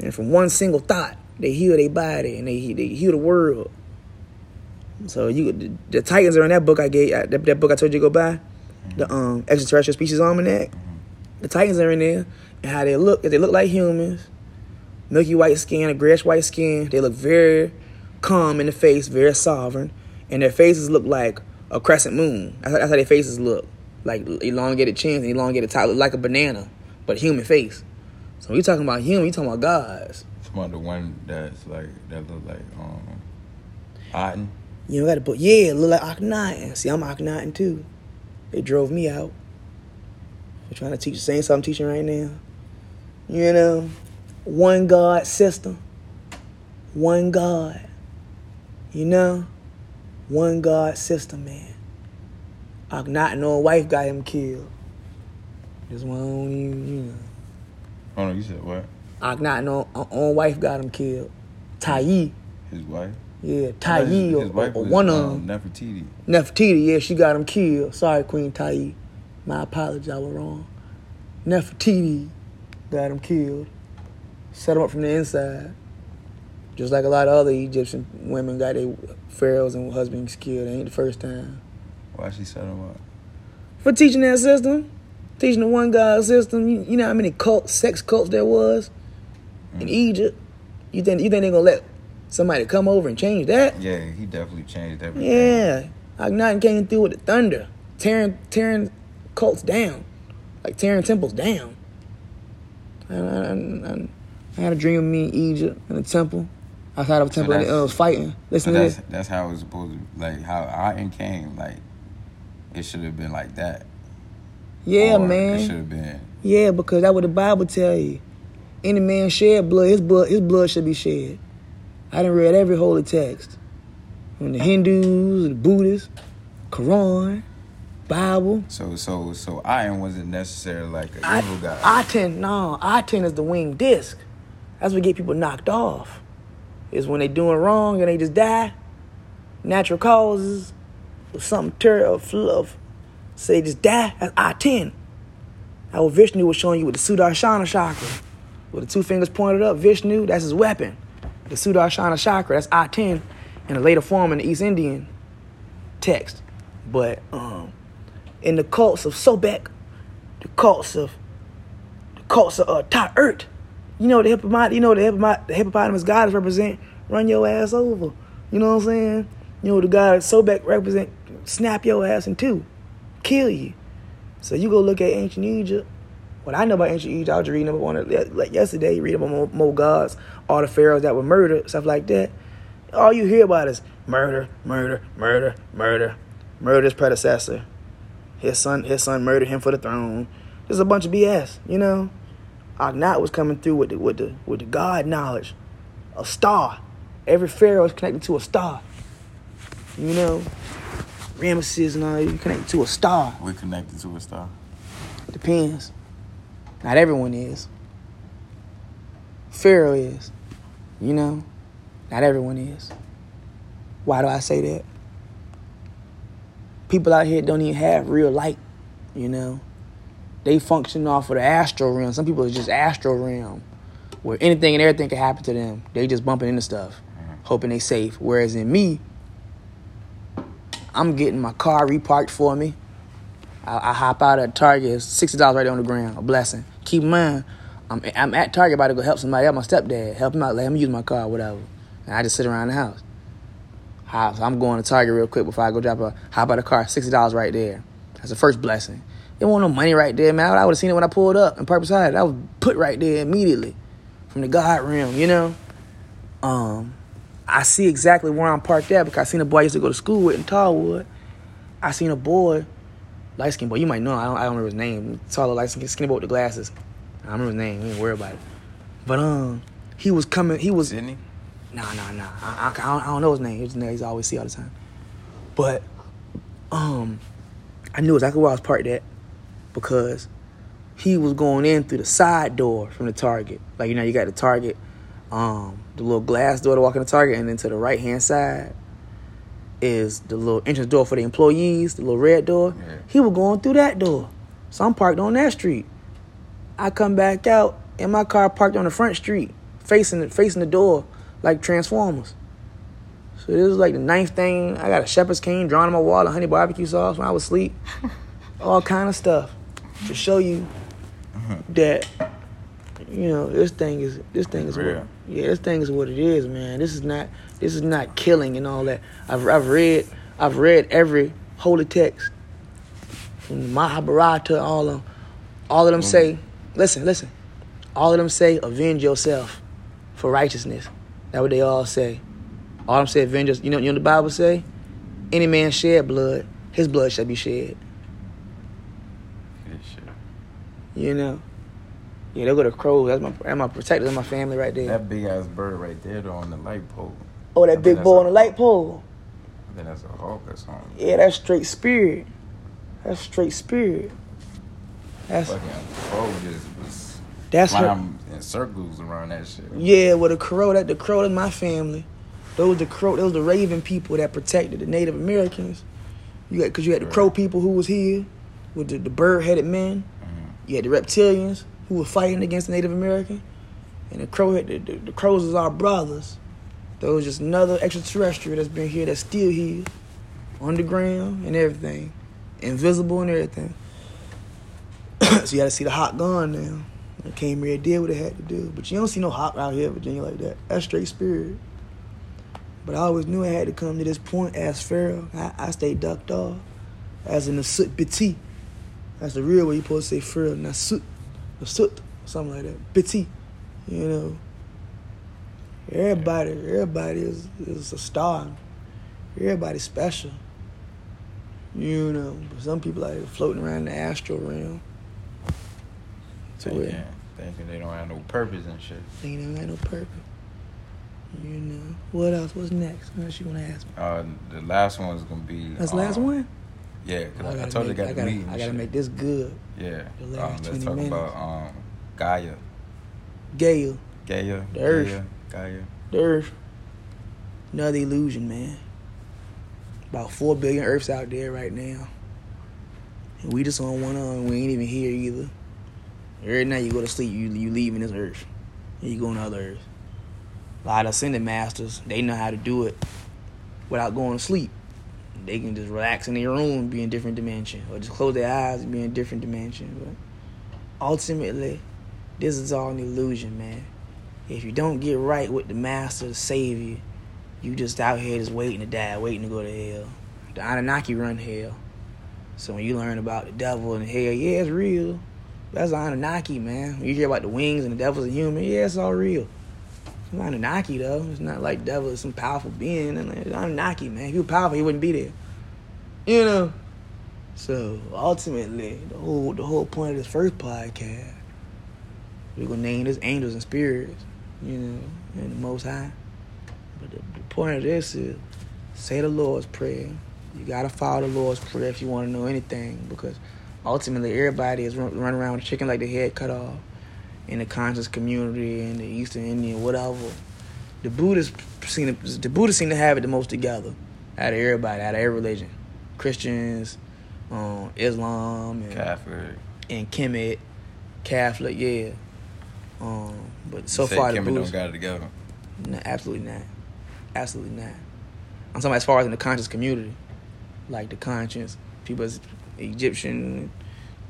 And from one single thought, they heal their body and they they heal the world. So you the, the Titans are in that book I gave uh, that, that book I told you to go buy, the um extraterrestrial species almanac. The Titans are in there and how they look. If They look like humans, milky white skin, a grayish white skin. They look very calm in the face, very sovereign, and their faces look like a crescent moon. That's, how- that's how their faces look, like elongated chins and elongated top, look like a banana, but human face. So when you talking about human, you talking about gods. About the one that's like that look like um Aten. You know, got to put yeah, look like Akhenaten. See, I'm Akhenaten too. They drove me out. They're trying to teach the same stuff I'm teaching right now. You know, one God system, one God. You know, one God system, man. Akhenaten, no wife got him killed. This one, don't even, you know. Oh no, you said what? Akhenaten, no own wife got him killed. Tiye, His wife. yeah, Tiye, or, wife or was one of um, them. Nefertiti. Nefertiti, yeah, she got him killed. Sorry, Queen Tiye. My apologies, I was wrong. Nefertiti got him killed. Set him up from the inside. Just like a lot of other Egyptian women got their pharaohs and husbands killed. It ain't the first time. Why she set him up? For teaching that system, teaching the one God system, you, you know how many cults, sex cults there was in mm. Egypt? You think you think they're gonna let somebody come over and change that? Yeah, he definitely changed everything. Yeah, Akhenaten came through with the thunder, tearing tearing cults down, like tearing temples down. I, I, I, I had a dream of me in Egypt in a temple, outside of a temple, and I was fighting. Listen to that's this. that's how it was supposed to like how Aten came. Like it should have been like that. Yeah, Or It man. should have been. Yeah, because that's what the Bible tell you. Any man shed blood, his blood, his blood should be shed. I didn't read every holy text. From the Hindus, the Buddhists, Quran, Bible. So so so Aten wasn't necessarily like an I, evil guy. Aten, no, Aten is the winged disc. That's what get people knocked off. Is when they doing wrong and they just die. Natural causes, or something terrible, fluff. So they just die. That's Aten. How Vishnu was showing you with the Sudarshana chakra, with the two fingers pointed up. Vishnu, that's his weapon. The Sudarshana chakra, that's Aten, in a later form in the East Indian text. But um, in the cults of Sobek, the cults of the cults of uh, Ta'ert. You know the hippopotamus. You know the the hippopotamus goddess represent run your ass over. You know what I'm saying? You know the god Sobek represent snap your ass in two, kill you. So you go look at ancient Egypt. What I know about ancient Egypt, I was reading up on it like yesterday. You read about more, more gods, all the pharaohs that were murdered, stuff like that. All you hear about is murder, murder, murder, murder, murder his predecessor. His son, his son murdered him for the throne. Just a bunch of BS, you know. Akhnat was coming through with the with the with the God knowledge, a star. Every pharaoh is connected to a star. You know, Ramesses and all you connected to a star. We're connected to a star. Depends. Not everyone is. Pharaoh is. You know? Not everyone is. Why do I say that? People out here don't even have real light, you know. They function off of the astral realm. Some people are just astral realm, where anything and everything can happen to them. They just bumping into stuff, mm-hmm. hoping they safe. Whereas in me, I'm getting my car reparked for me. I, I hop out at Target, it's sixty dollars right there on the ground, a blessing. Keep in mind, I'm I'm at Target about to go help somebody out, my stepdad, help him out, let him use my car, whatever. And I just sit around the house. So I'm going to Target real quick before I go drop a hop out the car, sixty dollars right there. That's the first blessing. There wasn't no money right there, man. I would have seen it when I pulled up and purpose had it. I was put right there immediately from the God realm, you know. Um, I see exactly where I'm parked at because I seen a boy I used to go to school with in Tallwood. I seen a boy, light skinned boy. You might know. I don't, I don't remember his name. Taller, light skinned, skinny boy with the glasses. I remember his name. We ain't worry about it. But um, he was coming. He was Sydney? Nah, nah, nah. I, I, I, don't, I don't know his name. His name he's always see all the time. But um, I knew exactly where I was parked at because he was going in through the side door from the Target. Like you know, you got the Target, um, the little glass door to walk in the Target, and then to the right hand side is the little entrance door for the employees, the little red door. Yeah. He was going through that door, so I'm parked on that street. I come back out, and my car parked on the front street, facing the, facing the door like Transformers. So this is like the ninth thing. I got a shepherd's cane drawn on my wall, a honey barbecue sauce when I was asleep, *laughs* all kind of stuff to show you mm-hmm. that you know this thing is this thing is what, yeah this thing is what it is, man. This is not this is not killing and all that. I've I've read I've read every holy text from Mahabharata, all of them, all of them mm-hmm. say, listen, listen, all of them say, avenge yourself for righteousness. That's what they all say. All them say, avenge us. You know, you know what the Bible say? Any man shed blood, his blood shall be shed. You know. Yeah, they go to crows. That's my that's my protector, that's my family right there. That big ass bird right there though on the light pole. oh, that think big a on the light pole. I think that's a hawk or something. Yeah, that's straight spirit. That's straight spirit. That's Fucking crow just was that's her. In circles around that shit. Yeah, well, the crow, that the crow is my family. Those the crow, those the Raven people that protected the Native Americans. You got, cause you had the crow people who was here with the, the bird-headed men. Mhm. You had the reptilians who were fighting against the Native American, and the crow, the, the, the crows is our brothers. Those just another extraterrestrial that's been here, that's still here, underground and everything, invisible and everything. *coughs* so you got to see the hot gun now. It came here, did what it had to do. But you don't see no hot out here in Virginia like that. That's straight spirit. But I always knew I had to come to this point as Pharaoh. I, I stayed ducked off. As in the soot biti. That's the real way you supposed to say Pharaoh, not soot. The soot, something like that. Biti. You know. Everybody, everybody is, is a star. Everybody's special. You know. Some people are floating around the astral realm. To where- Thinking, thinking they don't have no purpose and shit. They don't have no purpose. You know. What else? What's next? What else you gonna ask me? Uh, the last one is gonna be. That's the um, last one? Yeah, cause I, I told you make- got I gotta. I gotta make this good. Yeah. the Um, let's 20 talk minutes. about um, Gaia. Gaia, Gaia. The Earth. Gaia. Gaia. the Earth. Another illusion, man. About four billion Earths out there right now. And we just on one of them. We ain't even here either. Every night you go to sleep, you you leaving this Earth. And you go on other Earth. A lot of ascended masters, they know how to do it without going to sleep. They can just relax in their room be in different dimension. Or just close their eyes and be in different dimension. But ultimately, this is all an illusion, man. If you don't get right with the master, the savior, you just out here just waiting to die, waiting to go to hell. The Anunnaki run hell. So when you learn about the devil and hell, yeah, it's real. That's Anunnaki, man. You hear about the wings and the devil's a human, yeah, it's all real. It's Anunnaki though. It's not like devil is some powerful being. And Anunnaki, man. If he was powerful, he wouldn't be there. You know. So ultimately, the whole the whole point of this first podcast, we're gonna name this angels and spirits, you know, and the Most High. But the, the point of this is say the Lord's prayer. You gotta follow the Lord's prayer if you want to know anything, because ultimately everybody is run, running around with chicken like the head cut off in the conscious community in the Eastern Indian, whatever. The Buddhists seem to, the Buddhists seem to have it the most together out of everybody, out of every religion. Christians, um, Islam, and Catholic. and Kemet, Catholic, yeah. Um, but so far the Kemet don't Buddhists, got it together. no, absolutely not, absolutely not. I'm talking about as far as in the conscious community, like the conscience people, as Egyptian,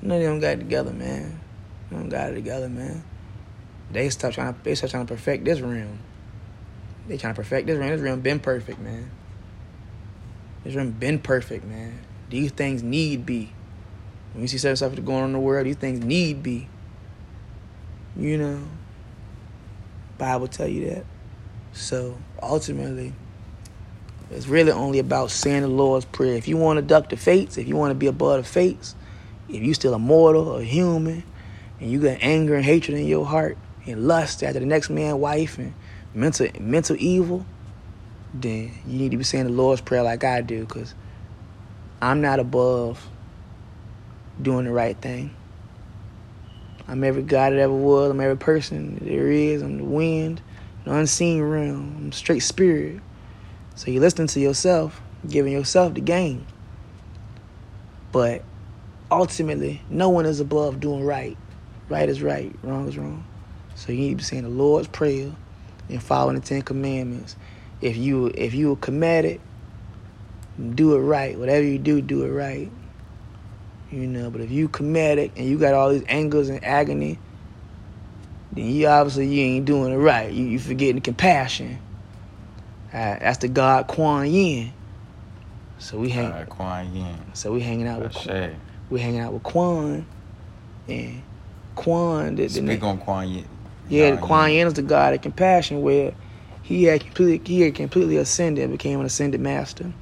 none of them got it together, man. They don't got it together, man. They stop trying to they start trying to perfect this realm. They trying to perfect this realm. This realm been perfect, man. This realm been perfect, man. These things need be. When you see certain stuff going on in the world, these things need be. You know. Bible tell you that. So ultimately, it's really only about saying the Lord's Prayer. If you want to duck the fates, if you want to be above the fates, if you still a mortal or human, and you got anger and hatred in your heart and lust after the next man, wife, and mental mental evil, then you need to be saying the Lord's Prayer like I do, because I'm not above doing the right thing. I'm every God that ever was. I'm every person there is. I'm the wind, the unseen realm. I'm straight spirit. So you're listening to yourself, giving yourself the game. But ultimately, no one is above doing right. Right is right, wrong is wrong. So you need to be saying the Lord's Prayer and following the Ten Commandments. If you if you commit it, do it right. Whatever you do, do it right. You know, but if you comedic and you got all these angers and agony, then you obviously you ain't doing it right. You you forgetting the compassion. Uh, that's the God Kuan Yin. So we hang. Uh, Kuan Yin. So we hanging out with. We hanging out with Quan, and Quan. The, the Speak on Kuan Yin. yeah, the Kuan Kuan Yin is the God of compassion, where he had completely he had completely ascended and became an ascended master.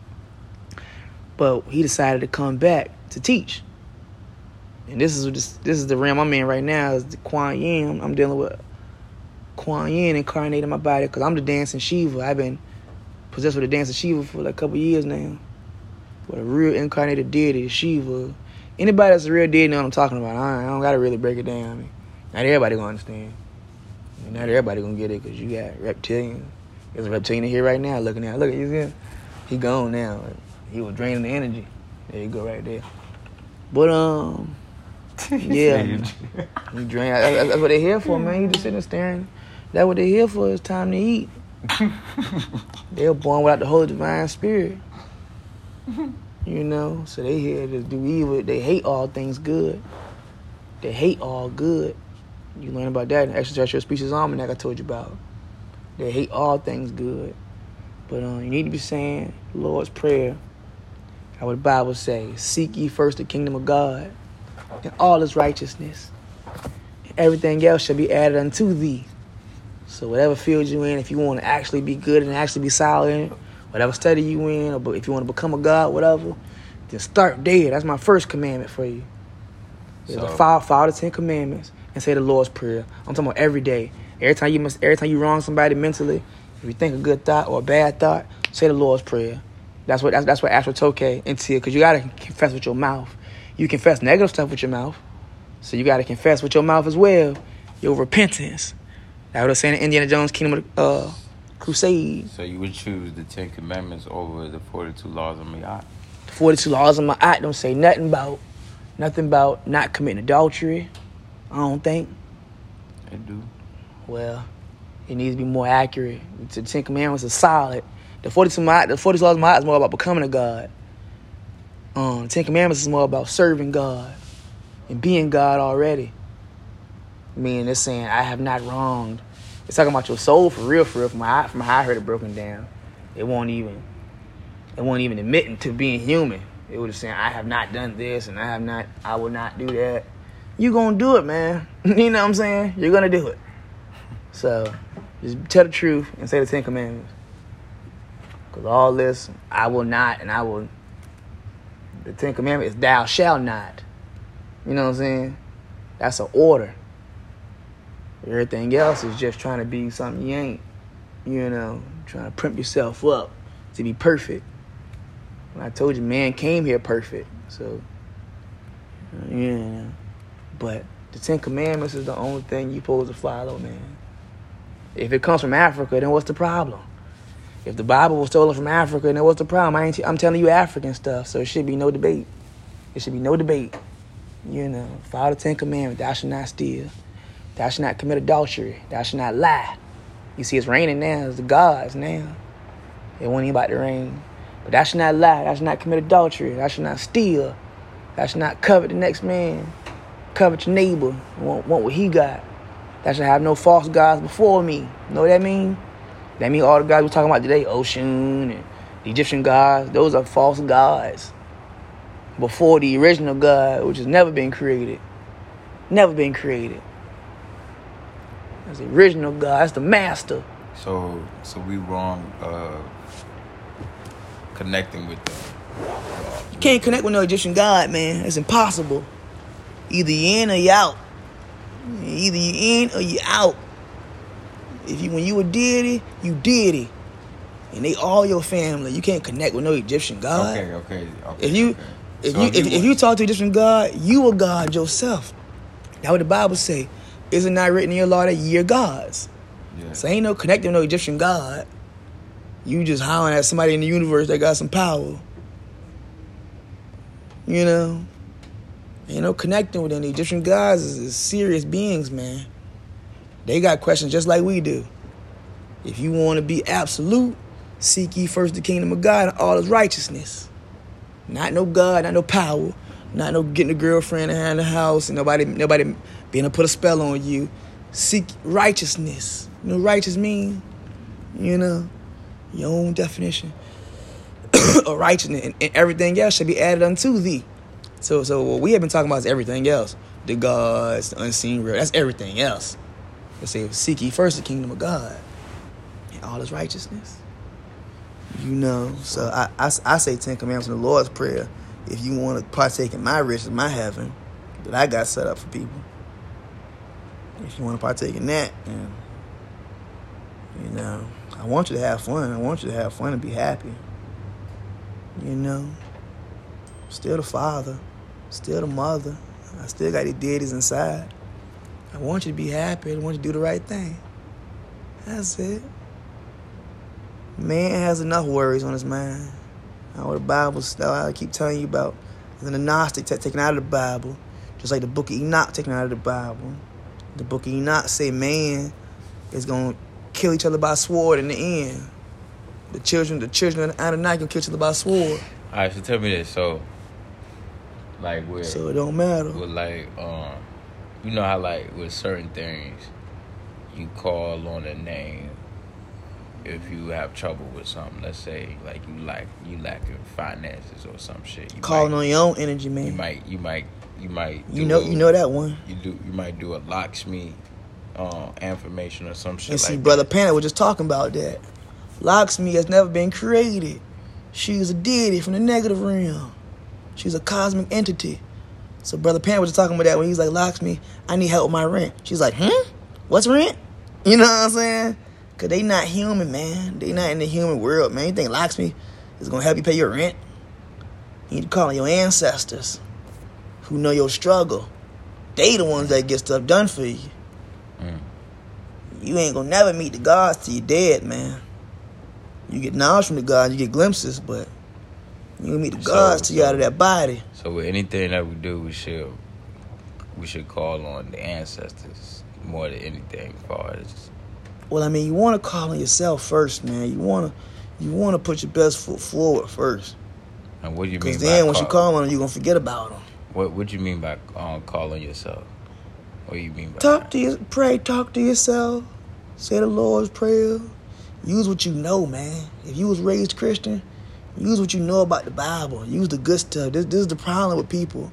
But he decided to come back to teach. And this is this, this is the realm I'm in right now. Is the Yin. I'm dealing with Kuan Yin incarnated in my body because I'm the dancing Shiva. I've been possessed with the dancing Shiva for like a couple years now. But a real incarnated deity, Shiva. Anybody that's a real deity know what I'm talking about. I, I don't gotta really break it down. I mean, not everybody gonna understand. I mean, not everybody gonna get it because you got reptilian. There's a reptilian here right now looking at. Look at you see him? He gone now. He was draining the energy. There you go, right there. But um, *laughs* yeah, he drain. That's, that's what they're here for, man. You just sitting there staring. That's what they're here for. It's time to eat. *laughs* They were born without the Holy Divine Spirit. *laughs* You know, so they here to do evil. They hate all things good. They hate all good. You learn about that in Extraterrestrial Species Almanac I told you about. They hate all things good. But um, you need to be saying Lord's Prayer. How the Bible say? Seek ye first the kingdom of God and all his righteousness. And everything else shall be added unto thee. So whatever field you in, if you want to actually be good and actually be solid whatever study you in, or if you want to become a God, whatever, then start there. That's my first commandment for you. So- follow, follow the Ten Commandments and say the Lord's Prayer. I'm talking about every day. Every time you must, every time you wrong somebody mentally, if you think a good thought or a bad thought, say the Lord's Prayer. That's what that's, that's what Astro Toke entail because you gotta confess with your mouth. You confess negative stuff with your mouth, so you gotta confess with your mouth as well. Your repentance. That's what I'm saying in Indiana Jones Kingdom of uh, Crusade. So you would choose the Ten Commandments over the Forty-Two Laws of Ma'at? The 42 laws of Ma'at don't say nothing about nothing about not committing adultery. I don't think. They do. Well, it needs to be more accurate. The Ten Commandments are solid. The 42 my the 42 laws of Ma'at is more about becoming a God. Um, the Ten Commandments is more about serving God and being God already. Meaning it's saying I have not wronged. It's talking about your soul for real, for real. From how, from how I heard it broken down, it won't even it won't even admitting to being human. It was just saying I have not done this and I have not I will not do that. You gonna do it, man. *laughs* you know what I'm saying? You're gonna do it. So just tell the truth and say the Ten Commandments. Cause all this I will not and I will. The Ten Commandments is thou shalt not. You know what I'm saying? That's an order. Everything else is just trying to be something you ain't. You know, trying to primp yourself up to be perfect. When I told you, man came here perfect. So, yeah. But the Ten Commandments is the only thing you supposed to follow, man. If it comes from Africa, then what's the problem? If the Bible was stolen from Africa, then what's the problem? I ain't t- I'm telling you African stuff, so it should be no debate. It should be no debate. You know, follow the Ten Commandments. Thou shalt not steal. Thou shalt not commit adultery. Thou shalt not lie. You see, it's raining now. It's the gods now. It wasn't about to rain. But thou shalt not lie. Thou shalt not commit adultery. Thou shalt not steal. Thou shalt not covet the next man. Covet your neighbor. Want, want what he got. Thou shalt have no false gods before me. Know what that mean? That mean all the gods we're talking about today, Oshun and the Egyptian gods, those are false gods. Before the original God, which has never been created. Never been created. That's the original God. That's the master. So, so we wrong uh, connecting with them. You can't connect with no Egyptian God, man. It's impossible. Either you in or you out. Either you in or you out. If you when you a deity, you deity. And they all your family. You can't connect with no Egyptian God. Okay, okay, okay. If you okay. if So you if, if want- you talk to Egyptian God, you a God yourself. That's what the Bible say. Is it not written in your law that ye are gods? yeah. So ain't no connecting no Egyptian God. You just hollering at somebody in the universe that got some power. You know? Ain't no connecting with any Egyptian gods is, is serious beings, man. They got questions just like we do. If you want to be absolute, seek ye first the kingdom of God and all his righteousness. Not no God, not no power, not no getting a girlfriend around the house and nobody nobody able to put a spell on you. Seek righteousness. You know righteous mean? You know, your own definition *coughs* of righteousness and, and everything else should be added unto thee. So so what we have been talking about is everything else. The gods, the unseen real, that's everything else. Let's say seek ye first the kingdom of God and all his righteousness. You know, so I, I, I say Ten Commandments in the Lord's Prayer. If you want to partake in my riches, my heaven that I got set up for people. If you want to partake in that, then, you know, I want you to have fun. I want you to have fun and be happy. You know, still the father, still the mother. I still got the deities inside. I want you to be happy. I want you to do the right thing. That's it. Man has enough worries on his mind. How the Bible, stuff I keep telling you about, and the Gnostic t- taken out of the Bible, just like the Book of Enoch taken out of the Bible. The Book of Enoch say man is gonna kill each other by sword in the end. The children, the children of Anunnaki gonna kill each other by sword, All right, so tell me this. So, like with so it don't matter. with like um, you know how like with certain things, you call on a name if you have trouble with something. Let's say like you lack you lacking finances or some shit. You Calling might, on your own energy, man. You might you might you might You know, a- you know that one. you do you might do a Lakshmi uh, affirmation or some shit And see, like Brother that. Panda was just talking about that. Lakshmi has never been created. She's a deity from the negative realm. She's a cosmic entity. So Brother Panda was just talking about that when he's was like, Lakshmi, I need help with my rent. She's like, hmm? What's rent? *laughs* You know what I'm saying? Cause they not human, man. They not in the human world, man. You think Lakshmi is gonna help you pay your rent? You need to call on your ancestors who know your struggle. They the ones that get stuff done for you. Mm. You ain't gonna never meet the gods till you're dead, man. You get knowledge from the gods, you get glimpses, but you gonna meet the So- gods till you out of that body. So with anything that we do, we should we should call on the ancestors more than anything, as far as Well, I mean, you want to call on yourself first, man. You wanna, you wanna put your best foot forward first, and what do you mean? because then once you call- call on them, you gonna forget about them. What What do you mean by um, calling yourself? What do you mean by Talk that? to you, pray, talk to yourself. Say the Lord's prayer. Use what you know, man. If you was raised Christian, use what you know about the Bible. Use the good stuff. This, this is the problem with people.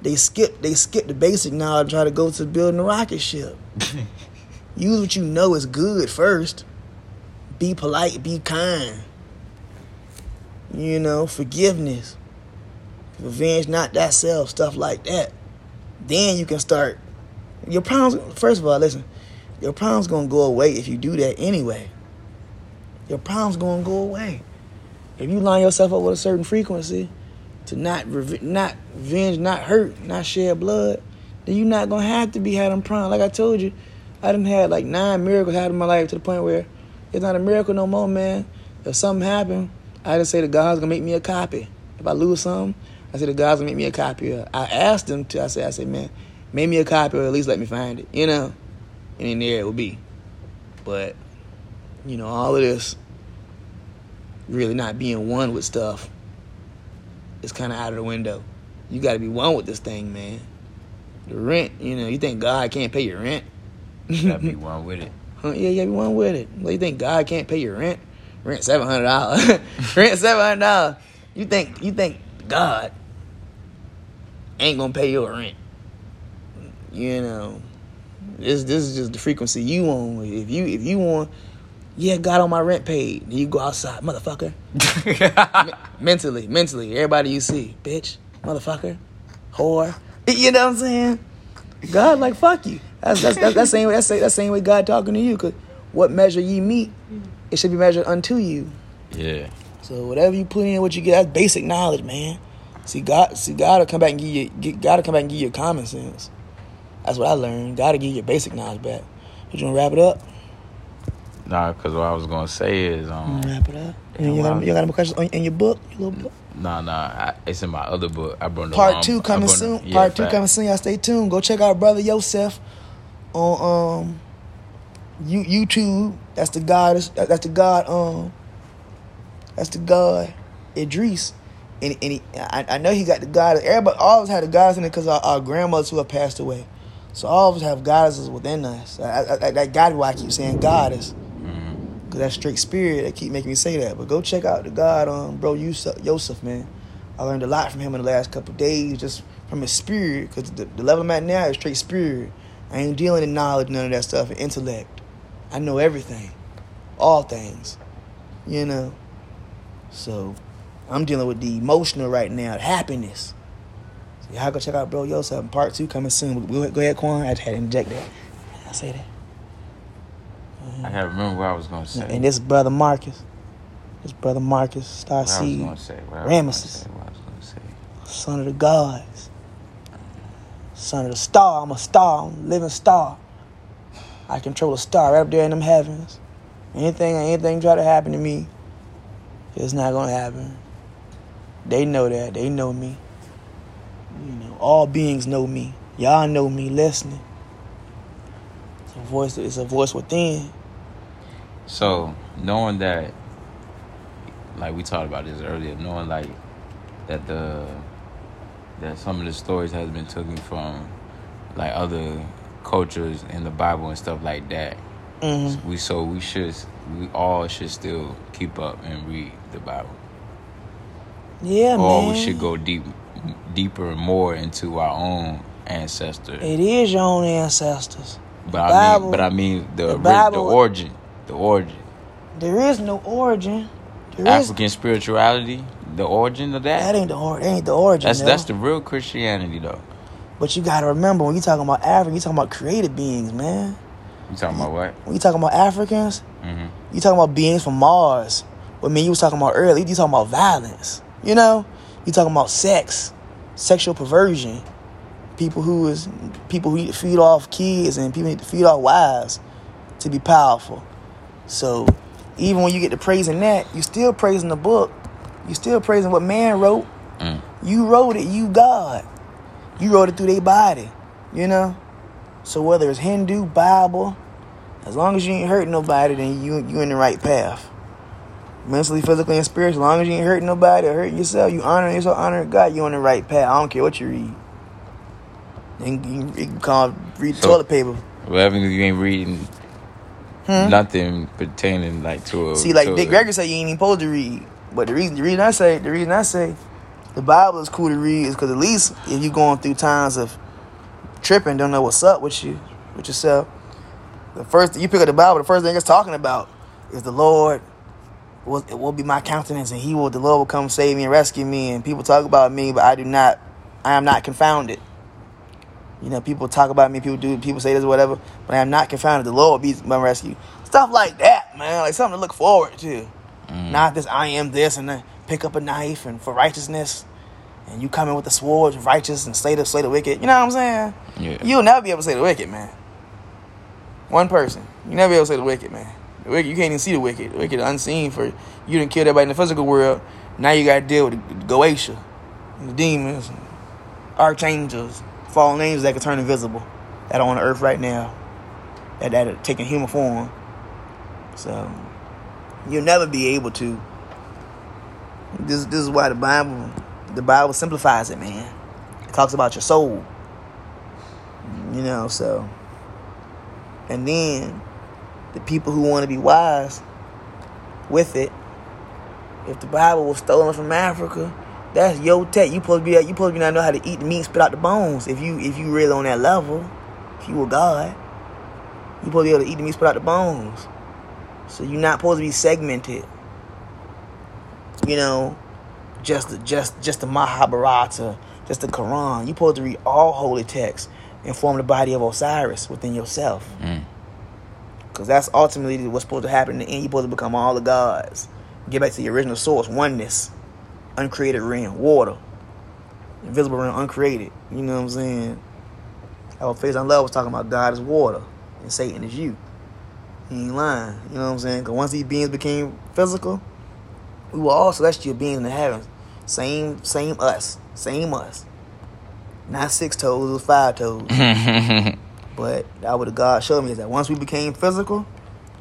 They skip, they skip the basic knowledge and try to go to building a rocket ship. *laughs* Use what you know is good first. Be polite, be kind. You know, forgiveness. Revenge not that self, stuff like that. Then you can start your problems first of all, listen, your problems gonna go away if you do that anyway. Your problems gonna go away. If you line yourself up with a certain frequency to not not revenge, not hurt, not shed blood, then you're not gonna have to be having problems. Like I told you, I done had like nine miracles happen in my life to the point where It's not a miracle no more, man. If something happened, I just say the God's gonna make me a copy. If I lose something, I said, the God's gonna make me a copy. Of. I asked them to. I said, I said, man, make me a copy or at least let me find it. You know, and in there it would be. But you know, all of this really not being one with stuff is kind of out of the window. You got to be one with this thing, man. The rent, you know, you think God can't pay your rent? You gotta be one with it. *laughs* Huh, yeah, yeah, be one with it. Well, you think God can't pay your rent? Rent seven hundred dollars. *laughs* rent seven hundred dollars. You think you think God ain't gonna pay your rent? You know, this this is just the frequency you on. If you if you want, yeah, God on my rent paid. You go outside, motherfucker. *laughs* *laughs* Mentally, mentally, everybody you see, bitch, motherfucker, whore. You know what I'm saying? God, like fuck you. That's that's that's, that's same way that's that same way God talking to you. Cause what measure ye meet, it should be measured unto you. yeah. So whatever you put in, what you get, that's basic knowledge, man. See God, see God will come back and give you, get, God will come back and give you common sense. That's what I learned. God to give you your basic knowledge back. You want to wrap it up? Nah, cause what I was gonna say is um. Wrap it up. Yeah, you, got, you got any questions on, in your book? Your little book? Nah, nah. I, it's in my other book. I brought the Part two coming soon. yeah, Part two fact. coming soon. Y'all stay tuned. Go check out brother Yosef on um you YouTube. That's the God. That's the God. Um, that's the God Idris. And, and he, I, I know he got the God. Everybody, all of us had the gods in it because our, our grandmothers who have passed away. So all of us have goddesses within us. I, I, that God, why I keep saying goddess. Mhm. Cause that straight spirit that keep making me say that. But go check out the God, um, bro Yusuf, Yosef, man. I learned a lot from him in the last couple of days, just from his spirit. Cause the, the level I'm at now is straight spirit. I ain't dealing in knowledge, none of that stuff, and intellect. I know everything, all things, you know. So I'm dealing with the emotional right now, happiness. So y'all go check out bro Yosef. Part two coming soon. Go go ahead, Quan. I had to inject that. I say that. I can't remember what I was gonna say. And this brother Marcus. This brother Marcus, Star Seed, gonna say. What I was gonna Ramesses. say, What I was gonna say. son of the gods. Son of the star. I'm a star. I'm a living star. I control a star right up there in them heavens. Anything, anything try to happen to me, it's not gonna happen. They know that. They know me. You know, all beings know me. Y'all know me listening. It's a voice. It's a voice within. So knowing that, like we talked about this earlier, knowing like that the that some of the stories has been taken from like other cultures in the Bible and stuff like that. Hmm We so we should we all should still keep up and read the Bible, Yeah, or man. we should go deep deeper and more into our own ancestors. It is your own ancestors. But I Bible- mean, but I mean the the Bible- the origin, the origin, There is no origin. There is African spirituality, the origin of that. that ain't the or, ain't the origin. That's though. that's the real Christianity though. But you gotta remember when you talking about Africa, you talking about created beings, man. You talking about what? When you talking about Africans, hmm you talking about beings from Mars. What me you was talking about earlier, you talking about violence. You know, you talking about sex, sexual perversion. People who is people who need to feed off kids and people need to feed off wives to be powerful. So even when you get to praising that, you still praising the book. You still praising what man wrote. Mm. You wrote it, you God. You wrote it through their body, you know? So whether it's Hindu, Bible, as long as you ain't hurting nobody, then you you in the right path. Mentally, physically, and spiritually, as long as you ain't hurting nobody or hurting yourself, you honoring yourself, honoring God, you on the right path. I don't care what you read. You can, you can call read So- toilet paper. Whatever you ain't reading Hmm? nothing pertaining like to a See, like Dick Gregory said, you ain't even supposed to read. But the reason, the reason I say, the reason I say, the Bible is cool to read is because at least if you're going through times of tripping, don't know what's up with you, with yourself. The first you pick up the Bible, the first thing it's talking about is the Lord. Will, it will be my countenance, and He will. The Lord will come save me and rescue me. And people talk about me, but I do not. I am not confounded. You know, people talk about me. People do. People say this or whatever, but I am not confounded. The Lord will be my rescue. Stuff like that, man. Like something to look forward to. Mm. Not this. I am this, and then pick up a knife and for righteousness, and you come in with the sword righteous and slay the slay the wicked. You know what I'm saying? Yeah. You'll never be able to say the wicked, man. One person. You never be able to say the wicked, man. The wicked, you can't even see the wicked. The wicked unseen for you didn't kill everybody in the physical world. Now you got to deal with the Goetia, and the demons, and archangels, fallen angels that can turn invisible, that are on the earth right now, that that are taking human form. So you'll never be able to. This this is why the Bible the Bible simplifies it, man. It talks about your soul. You know, so and then the people who want to be wise with it, if the Bible was stolen from Africa, that's your tech. You supposed to be you supposed to be not know how to eat the meat, spit out the bones. If you if you really on that level, if you were God, you supposed to be able to eat the meat, spit out the bones. So you're not supposed to be segmented. You know, just the, just just the Mahabharata, just the Quran. You're supposed to read all holy texts and form the body of Osiris within yourself. Mm. Because that's ultimately what's supposed to happen in the end. You're supposed to become all the gods. Get back to the original source, oneness, uncreated realm, water, invisible realm, uncreated. You know what I'm saying? Our Faith on Love was talking about God is water and Satan is you. He ain't lying. You know what I'm saying? Because once these beings became physical, we were all celestial beings in the heavens. Same, same us. Same us. Not six toes, it was five toes. *laughs* But that what God showed me is that once we became physical,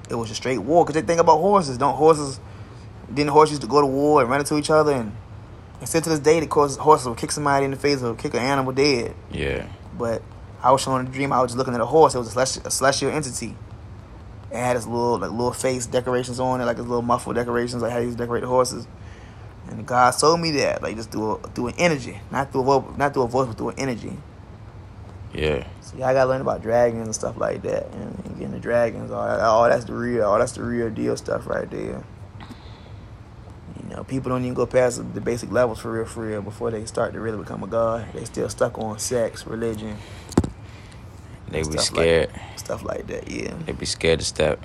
it was a straight war. Because they think about horses. Don't horses, didn't horses used to go to war and run into each other? And, and still to this day, the course, horses will kick somebody in the face or kick an animal dead. Yeah. But I was showing a dream, I was just looking at a horse. It was a celestial, a celestial entity. It had its little like little face decorations on it, like its little muffle decorations, like how you decorate the horses. And God told me that, like just through a, through an energy, not through a voice, not through a voice, but through an energy. Yeah. So I gotta learn about dragons and stuff like that, and, and getting the dragons. All, that, all that's the real, all that's the real deal stuff right there. You know, people don't even go past the basic levels for real, for real, before they start to really become a god. They still stuck on sex, religion, They be scared. stuff like that. Yeah, They be scared to step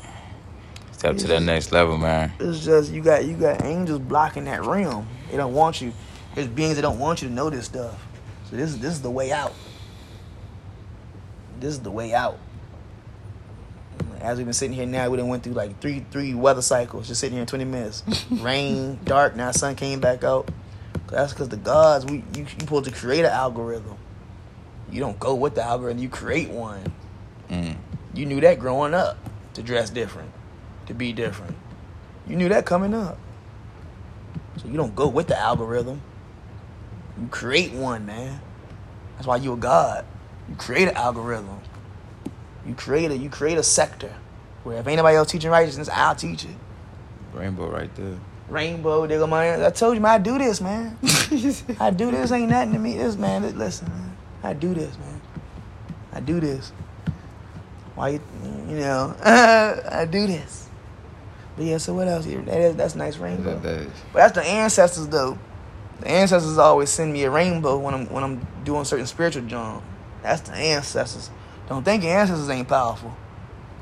step to that next level, man. it's just you got you got angels blocking that realm. They don't want you. There's beings that don't want you to know this stuff. So this is this is the way out. This is the way out. As we've been sitting here now, we done went through like three three weather cycles. Just sitting here in 20 minutes. *laughs* Rain, dark. Now sun came back out. That's because the gods. We you you supposed to create an algorithm. You don't go with the algorithm. You create one. Mm. You knew that growing up to dress different, to be different. You knew that coming up. So you don't go with the algorithm. You create one, man. That's why you a god. You create an algorithm. You create a you create a sector where if anybody else teaching righteousness, I'll teach it. Rainbow right there. Rainbow, go my I told you, man, I do this, man. *laughs* I do this. Ain't nothing to me. This man, listen, man. I do this, man. I do this. Why you, you know, *laughs* I do this. But yeah, so what else here? That is, that's nice rainbow. That, that is. But that's the ancestors, though. The ancestors always send me a rainbow when I'm when I'm doing certain spiritual jump. That's the ancestors. Don't think your ancestors ain't powerful,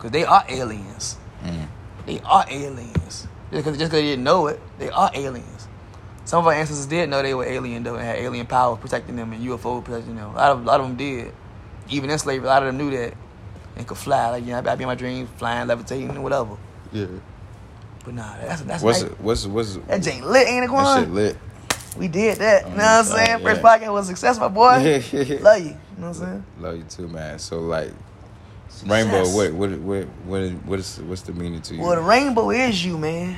cause they are aliens. Mm. They are aliens. Just because just 'cause they didn't know it, they are aliens. Some of our ancestors did know they were alien though and had alien power protecting them and UFO protecting them. A lot of, a lot of them did. Even in slavery, a lot of them knew that and could fly. Like, you know, I'd be in my dreams, flying, levitating, and whatever. Yeah. But nah, that's that's What's nice. it? What's what's That ain't lit, ain't it, that Quan? shit lit? We did that. Oh, You know what I'm oh, yeah, saying? First yeah. podcast was a success, my boy. *laughs* Love you. You know what I'm saying? Love you too, man. So like, rainbow. Success. What what what what is, what is what's the meaning to you? Well, the rainbow is you, man.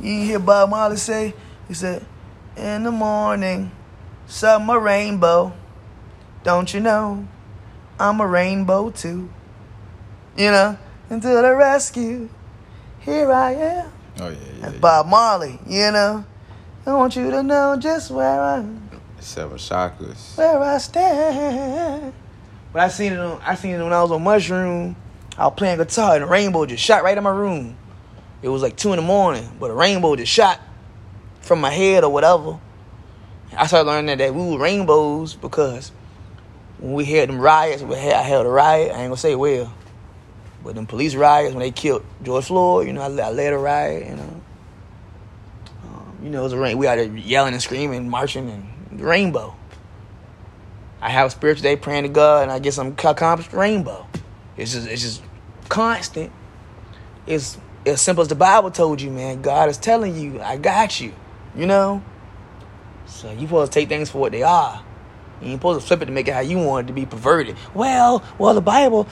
You hear Bob Marley say? He said, "In the morning, summer rainbow. Don't you know, I'm a rainbow too. You know, to the rescue, here I am." Oh yeah, yeah. That's. Bob Marley. You know, I want you to know just where I Seven chakras. where I stand. But I seen it. On, I seen it when I was on mushroom. I was playing guitar and a rainbow just shot right in my room. It was like two in the morning, but a rainbow just shot from my head or whatever. I started learning that, that we were rainbows because when we had them riots, we had, I held a riot. I ain't gonna say where, but them police riots when they killed George Floyd. You know, I, I led a riot. You know, um, you know, it was a rain. We there yelling and screaming, marching, and rainbow. I have a spiritual day praying to God, and I get some accomplished rainbow. It's just, it's just constant. It's as simple as the Bible told you, man. God is telling you, I got you. You know? So you supposed to take things for what they are. You ain't supposed to flip it to make it how you want it to be perverted. Well, well, the Bible,